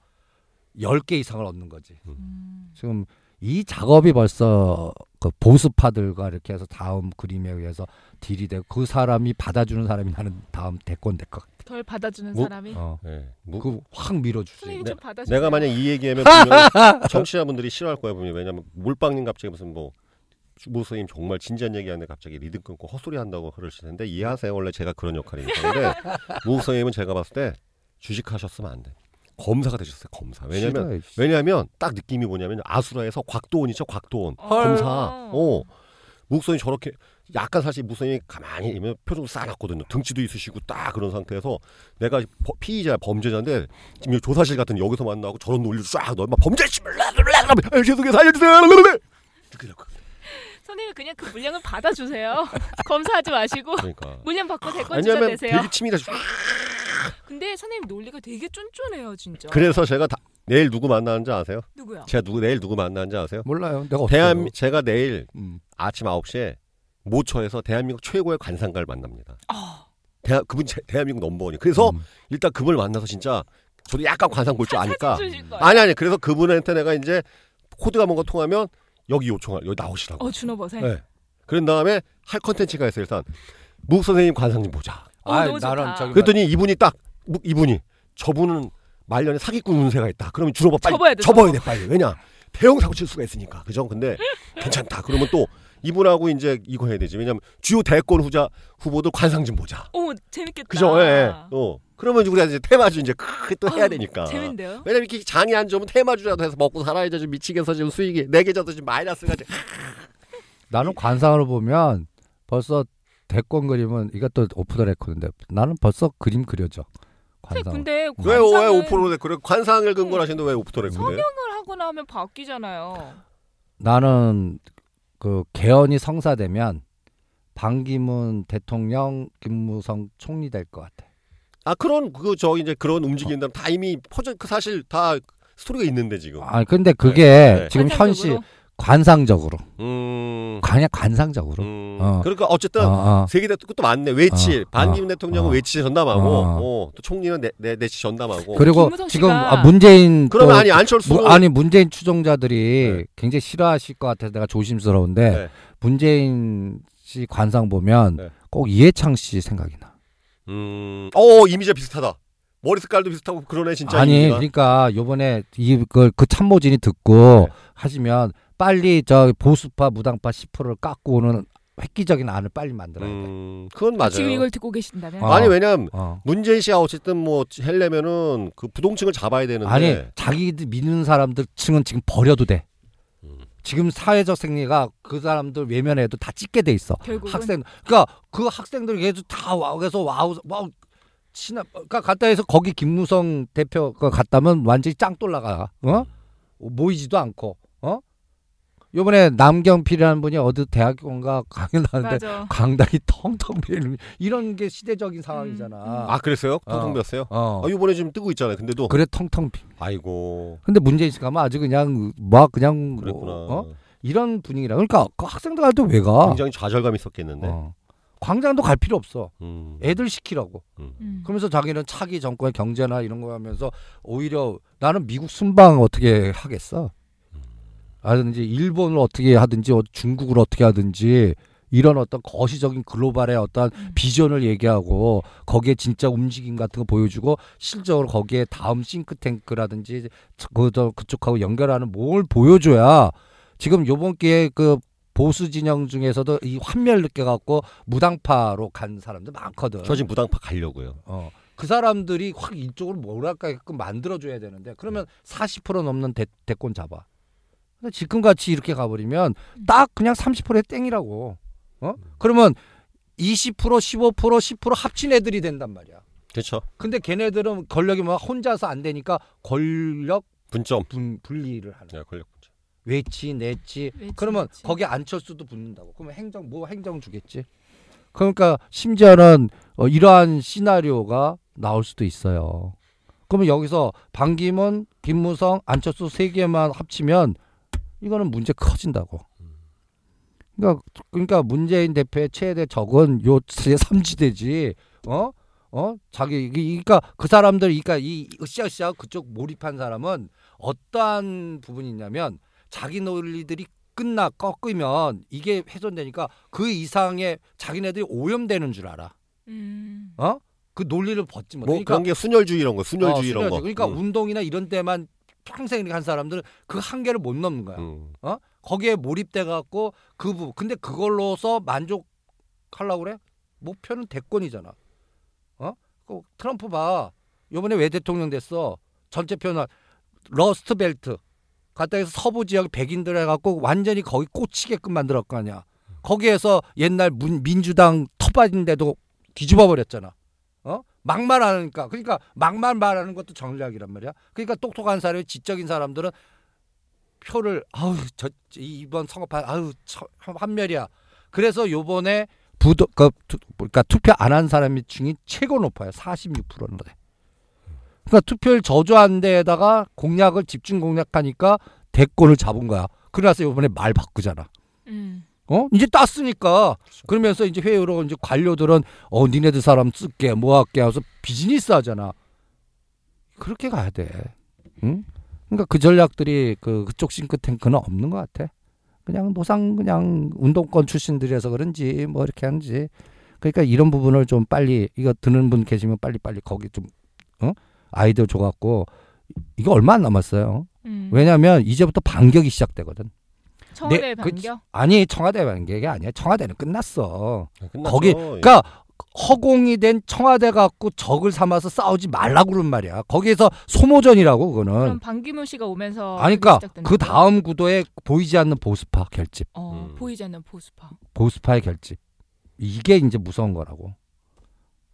열 개 이상을 얻는 거지. 음. 지금 이 작업이 벌써 그 보수파들과 이렇게 해서 다음 그림에 의해서 딜이 되고 그 사람이 받아주는 사람이 나는 다음 대권 될 것 같아. 덜 받아주는 뭐- 사람이 어. 예. 무- 그확 밀어주지. 네, 좀 받아주세요. 내가 만약 이 얘기하면 청취자분들이 싫어할 거야 분명히 왜냐면 몰빵님 갑자기 무슨 뭐 무선님 정말 진지한 얘기하는데 갑자기 리듬 끊고 헛소리 한다고 그러실 텐데 이해하세요 원래 제가 그런 역할이니까 근데 무선님은 제가 봤을 때 주식하셨으면 안 돼 검사가 되셨어요 검사 왜냐면 싫어요. 왜냐면 딱 느낌이 뭐냐면 아수라에서 곽도원 있죠 곽도원 헐. 검사 어 목선이 저렇게 약간 사실 무선이 가만히 있으면 표정 싸놨거든요 등치도 있으시고 딱 그런 상태에서 내가 버- 피의자 범죄자인데 지금 조사실 같은 여기서 만나고 저런 논리를 쫙 넣으면 범죄심을 죄송해요 살려주세요 이렇게 되고. 선생님 그냥 그 물량을 받아주세요. 검사하지 마시고 그러니까 물량 받고 대권 주자 왜냐면 되세요. 되게 치밀하 근데 선생님 논리가 되게 쫀쫀해요 진짜. 그래서 제가 다, 내일 누구 만나는지 아세요? 누구야? 제가 누구 내일 누구 만나는지 아세요? 몰라요. 내가 어떻게 대한? 제가 내일 음. 아침 9시에 모처에서 대한민국 최고의 관상가를 만납니다. 아, 대한 그분 제- 대한민국 넘버원이. 그래서 음. 일단 그분을 만나서 진짜 저도 약간 관상 볼 줄 아니까. 아니 아니 그래서 그분한테 내가 이제 코드가 뭔가 통하면 여기 요청할 여기 나오시라고. 어 준호버세. 네. 그런 다음에 할 컨텐츠가 있어요 일단 무 선생님 관상 좀 보자. 어, 좋다. 나는 저기 그랬더니 이분이 딱 무- 이분이 저분은 말년에 사기꾼 운세가 있다. 그러면 주로 빨리 접어야 돼, 접어야 접어. 돼 빨리. 왜냐 대형 사고 칠 수가 있으니까 그죠? 근데 괜찮다. 그러면 또 이분하고 이제 이거 해야 되지. 왜냐면 주요 대권 후자 후보들 관상 좀 보자. 오 재밌겠다. 그죠? 예. 예. 어. 그러면 우리가 이제 테마주 이제 크게 또 해야 되니까. 재밌는데요? 왜냐면 이렇게 장이 안 좋으면 테마주라도 해서 먹고 살아야죠. 지금 미치겠어 지금 수익이 네 계좌도 지금 마이너스가 지금. 나는 관상으로 보면 벌써 대권 그림은 이것도 오프 더 레코드인데 나는 벌써 그림 그려져. 관상. 근데 왜, 왜 관상은 오프로 그래 관상을 근거로 하시는데 왜 오프토래 근데? 성형을 하고 나면 바뀌잖아요. 나는 그 개헌이 성사되면 반기문 대통령, 김무성 총리 될 것 같아. 아 그런 그 저 이제 그런 움직임들 다 이미 퍼져 그 사실 다 스토리가 있는데 지금. 아 근데 그게 네. 지금 현실 관상적으로? 음. 그냥 관상적으로. 음. 어. 그러니까 어쨌든 어, 어. 세계 대통령 또 많네. 외치 어, 반기문 어, 대통령은 어. 외치 전담하고 어. 어. 또 총리는 내, 내 내치 전담하고. 그리고 지금 아, 문재인 그러면 또 아니 안철수 무- 아니 문재인 추종자들이 네. 굉장히 싫어하실 것 같아서 내가 조심스러운데 네. 문재인 씨 관상 보면 네. 꼭 이해창 씨 생각이 나. 음. 어 이미지가 비슷하다. 머리 색깔도 비슷하고 그러네 진짜. 아니 이미지가. 그러니까 요번에 이그 그 참모진이 듣고 네. 하시면 빨리 저 보수파 무당파 10%를 깎고 오는 획기적인 안을 빨리 만들어야 돼. 음. 그건 맞아요. 지금 이걸 듣고 계신다면 어. 아니 왜냐면 어. 문재인 씨가 어쨌든 뭐 하려면은 그 부동층을 잡아야 되는데. 아니 자기들 믿는 사람들 층은 지금 버려도 돼. 음. 지금 사회적 생리가 그 사람들 외면해도 다 찍게 돼 있어. 결국은 학생 그러니까 그 학생들 계속 다 와서 와우 와우 친한 그러니까 갔다 해서 거기 김무성 대표가 갔다면 완전히 짱돌 나가. 어? 모이지도 않고. 어? 요번에 남경필이라는 분이 어디 대학원가 강의 나는데 맞아. 강당이 텅텅 비는 이런 게 시대적인 상황이잖아. 음. 아 그랬어요? 어. 텅텅 비었어요? 어. 아 이번에 지금 뜨고 있잖아요. 근데도. 그래 텅텅 비. 아이고. 근데 문재인 씨 가면 아주 그냥 막 그냥 뭐, 그랬구나. 어? 이런 분위기라. 그러니까 그 학생들 갈때왜 가? 굉장히 좌절감이 있었겠는데. 어. 광장도 갈 필요 없어. 음. 애들 시키라고. 음. 그러면서 자기는 차기 정권의 경제나 이런 거 하면서 오히려 나는 미국 순방 어떻게 하겠어? 하든지 일본을 어떻게 하든지 어, 중국을 어떻게 하든지 이런 어떤 거시적인 글로벌의 어떤 음. 비전을 얘기하고 거기에 진짜 움직임 같은 거 보여주고 실적으로 거기에 다음 싱크탱크라든지 그저 그쪽하고 연결하는 뭘 보여줘야 지금 요번 기회에 그 보수 진영 중에서도 이 환멸 느껴갖고 무당파로 간 사람들 많거든. 저 지금 무당파 가려고요. 어. 그 사람들이 확 이쪽으로 뭐랄까게끔 만들어줘야 되는데 그러면 40% 넘는 대, 대권 잡아. 근데 지금 같이 이렇게 가버리면 딱 그냥 30%의 땡이라고. 어? 그러면 20% 15% 10% 합친 애들이 된단 말이야. 그렇죠. 근데 걔네들은 권력이 막 혼자서 안 되니까 권력 분점. 분, 분리를 하는. 네, 권력 분점. 외치 내치 외치, 그러면 내치. 거기 안철수도 붙는다고 그러면 행정 뭐 행정 주겠지 그러니까 심지어는 어, 이러한 시나리오가 나올 수도 있어요 그러면 여기서 반기문 김무성 안철수 세 개만 합치면 이거는 문제 커진다고 그러니까 그러니까 문재인 대표의 최대 적은 요 삼지대지 어? 어? 자기 그러니까 그 사람들 그러니까 이 으쌰으쌰 그쪽 몰입한 사람은 어떠한 부분이 있냐면 자기 논리들이 끝나 꺾이면 이게 훼손되니까 그 이상의 자기네들이 오염되는 줄 알아. 음. 어? 그 논리를 벗지 못. 뭐 그러니까 그런 게 순혈주의 이런 거, 순혈주의 어, 이런 거. 그러니까 음. 운동이나 이런 데만 평생 이렇게 한 사람들은 그 한계를 못 넘는 거야. 음. 거기에 몰입돼 갖고 그 부. 근데 그걸로서 만족하려고 그래? 목표는 대권이잖아. 어? 그 트럼프 봐. 요번에 왜 대통령 됐어? 전체 표현 러스트 벨트 갖다 해서 서부 지역 백인들 해갖고 완전히 거기 꽂히게끔 만들었 거 아니야. 거기에서 옛날 문, 민주당 텃밭인데도 뒤집어 버렸잖아. 어? 막말 하니까 그러니까 막말 말하는 것도 전략이란 말이야. 그러니까 똑똑한 사람이 지적인 사람들은 표를 아우 저 이번 선거판 아우 처- 환멸이야. 그래서 요번에 부도 그 투, 그러니까 투표 안 한 사람의 비중이 최고 높아요. 46%는 돼. 그러니까 투표를 저조한 데에다가 공약을 집중 공략하니까 대권을 잡은 거야. 그래서 요번에 말 바꾸잖아. 음. 어? 이제 땄으니까. 그러면서 이제 회의로 이제 관료들은 어 니네들 사람 쓸게 뭐 할게 하면서 비즈니스 하잖아. 그렇게 가야 돼. 응? 그러니까 그 전략들이 그 그쪽 싱크탱크는 없는 것 같아. 그냥 노상 그냥 운동권 출신들이라서 그런지 뭐 이렇게 하는지. 그러니까 이런 부분을 좀 빨리 이거 드는 분 계시면 빨리 빨리 거기 좀 어? 아이디어 줘갖고 이거 얼마 안 남았어요. 음. 왜냐하면 이제부터 반격이 시작되거든. 청와대 네, 그- 반겨. 아니 청와대 반격이 아니야. 청와대는 끝났어. 끝났죠. 거기 그러니까 허공이 된 청와대 갖고 적을 삼아서 싸우지 말라고 그런 말이야. 거기에서 소모전이라고 그럼 그거는. 반기문 씨가 오면서 아니 그게 그러니까 그? 다음 구도에 보이지 않는 보수파 결집. 어, 음. 보이지 않는 보수파. 보수파의 결집. 이게 이제 무서운 거라고.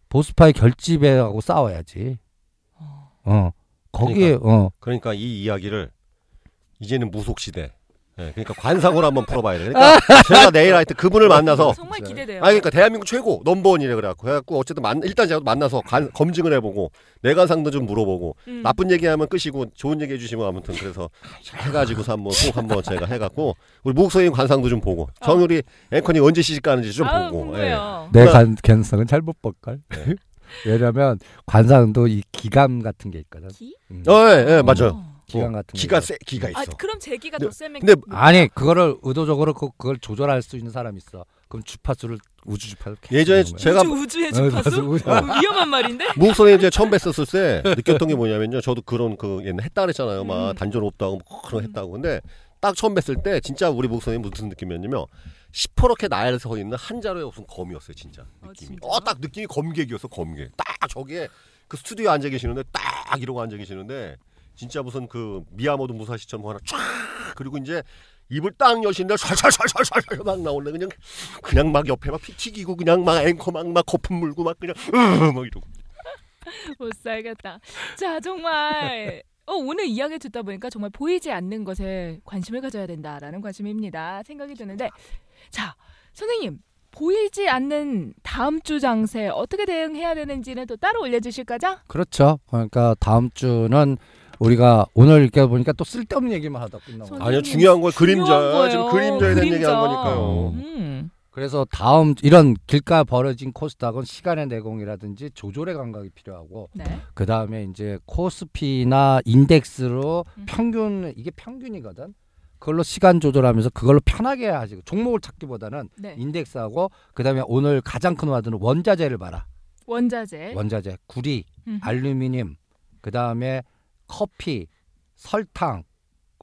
보수파의 결집하고 싸워야지. 어. 어. 거기에 어. 그러니까 이 이야기를 이제는 무속 시대. 예, 그러니까 관상으로 한번 풀어봐야 돼. 그러니까 제가 내일 하여튼 그분을 만나서 정말. 기대돼요. 아 그러니까 대한민국 최고 넘버원이래 그래갖고 해갖고 어쨌든 만, 일단 제가 만나서 관- 검증을 해보고 내관상도 좀 물어보고 음. 나쁜 얘기하면 끄시고 좋은 얘기 해주시면 아무튼 그래서 해가지고서 한번 꼭 한번 제가 해갖고 우리 선생님 관상도 좀 보고 정유리 앵커님 언제 시집 가는지 좀 아우, 보고 예. 궁금해요. 내 그러나- 관, 개성은 잘못 볼걸. 네. 왜냐면 관상도 이 기감 같은 게 있거든. 기? 음. 어, 예, 예, 맞아요. 어. 기감 어, 같은 기가 게. 세 기가 있어. 아, 그럼 제 기가 더 세면 근데 아니 그거를 의도적으로 그, 그걸 조절할 수 있는 사람이 있어. 그럼 주파수를 우주 주파수. 예전에 제가 우주 우주의 어, 주파수? 어, 위험한 말인데? 무국 선생님 제가 처음 뵀었을 때 느꼈던 게 뭐냐면요. 저도 그런 그 옛날 했다 그랬잖아요. 막 음. 단전 없다고 뭐 그런 거 했다고. 근데 딱 처음 뵀을 때 진짜 우리 선생님 무슨 느낌이었냐면 시퍼렇게 나에 서 있는 한 자루의 무슨 검이었어요, 진짜. 어, 느낌이. 진짜? 어, 딱 느낌이 검객이었어, 검객. 딱 저기에 그 스튜디오에 앉아 계시는데 딱 이러고 앉아 계시는데 진짜 무슨 그 미야모도 무사시처럼 하나 쫙 그리고 이제 입을 딱 여시는데 살살살살살살 막 나올래 그냥 그냥 막 옆에 막 피 튀기고 그냥 막 앵커 막 막 거품 물고 막 그냥 으막 이러고 못 살겠다. 자, 정말 어, 오늘 이야기 듣다 보니까 정말 보이지 않는 것에 관심을 가져야 된다라는 관심입니다. 생각이 드는데 자, 선생님 보이지 않는 다음 주 장세 어떻게 대응해야 되는지는 또 따로 올려주실 거죠? 그렇죠. 그러니까 다음 주는 우리가 오늘 이렇게 보니까 또 쓸데없는 얘기만 하다 끝나고. 아니요 중요한 건 그림자 지금. 그림자에 대한 얘기한 그림자. 거니까요. 음. 그래서 다음 이런 길가 버려진 코스닥은 시간의 내공이라든지 조절의 감각이 필요하고 네. 그 다음에 이제 코스피나 인덱스로 음. 평균 이게 평균이거든. 그걸로 시간 조절하면서 그걸로 편하게 하지. 종목을 찾기보다는 네. 인덱스하고 그 다음에 오늘 가장 큰 화두는 원자재를 봐라. 원자재. 원자재, 구리, 음. 알루미늄, 그 다음에 커피, 설탕,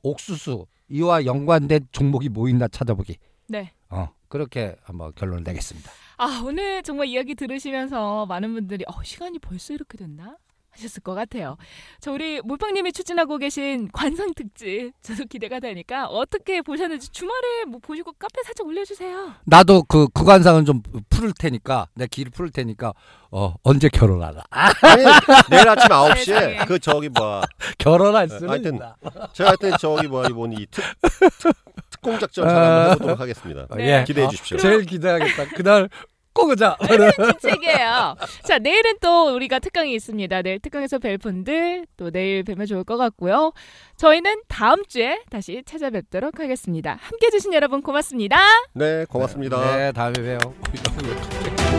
옥수수 이와 연관된 종목이 뭐 있나 찾아보기. 네. 어 그렇게 한번 결론을 내겠습니다. 아 오늘 정말 이야기 들으시면서 많은 분들이 어, 시간이 벌써 이렇게 됐나 하셨을 것 같아요. 저 우리 몰빵님이 추진하고 계신 관상 특집 저도 기대가 되니까 어떻게 보셨는지 주말에 뭐 보시고 카페 살짝 올려주세요. 나도 그 구간상은 좀 풀을 테니까 내 길을 풀을 테니까 어 언제 결혼하나? 아, 아니 내일 아침 9시에 세상에. 그 저기 뭐야 결혼할 수는 하여튼 있다. 제가 하여튼 저기 뭐야 이번 이특 특공 작전 잘 한번 해보도록 하겠습니다. 네. 기대해 어, 주십시오. 제일 기대하겠다. 그날 꼭 오자. 책이에요. 자 내일은 또 우리가 특강이 있습니다. 내일 특강에서 뵐 분들 또 내일 뵈면 좋을 것 같고요. 저희는 다음 주에 다시 찾아뵙도록 하겠습니다. 함께 해 주신 여러분 고맙습니다. 네 고맙습니다. 네 다음에 봬요.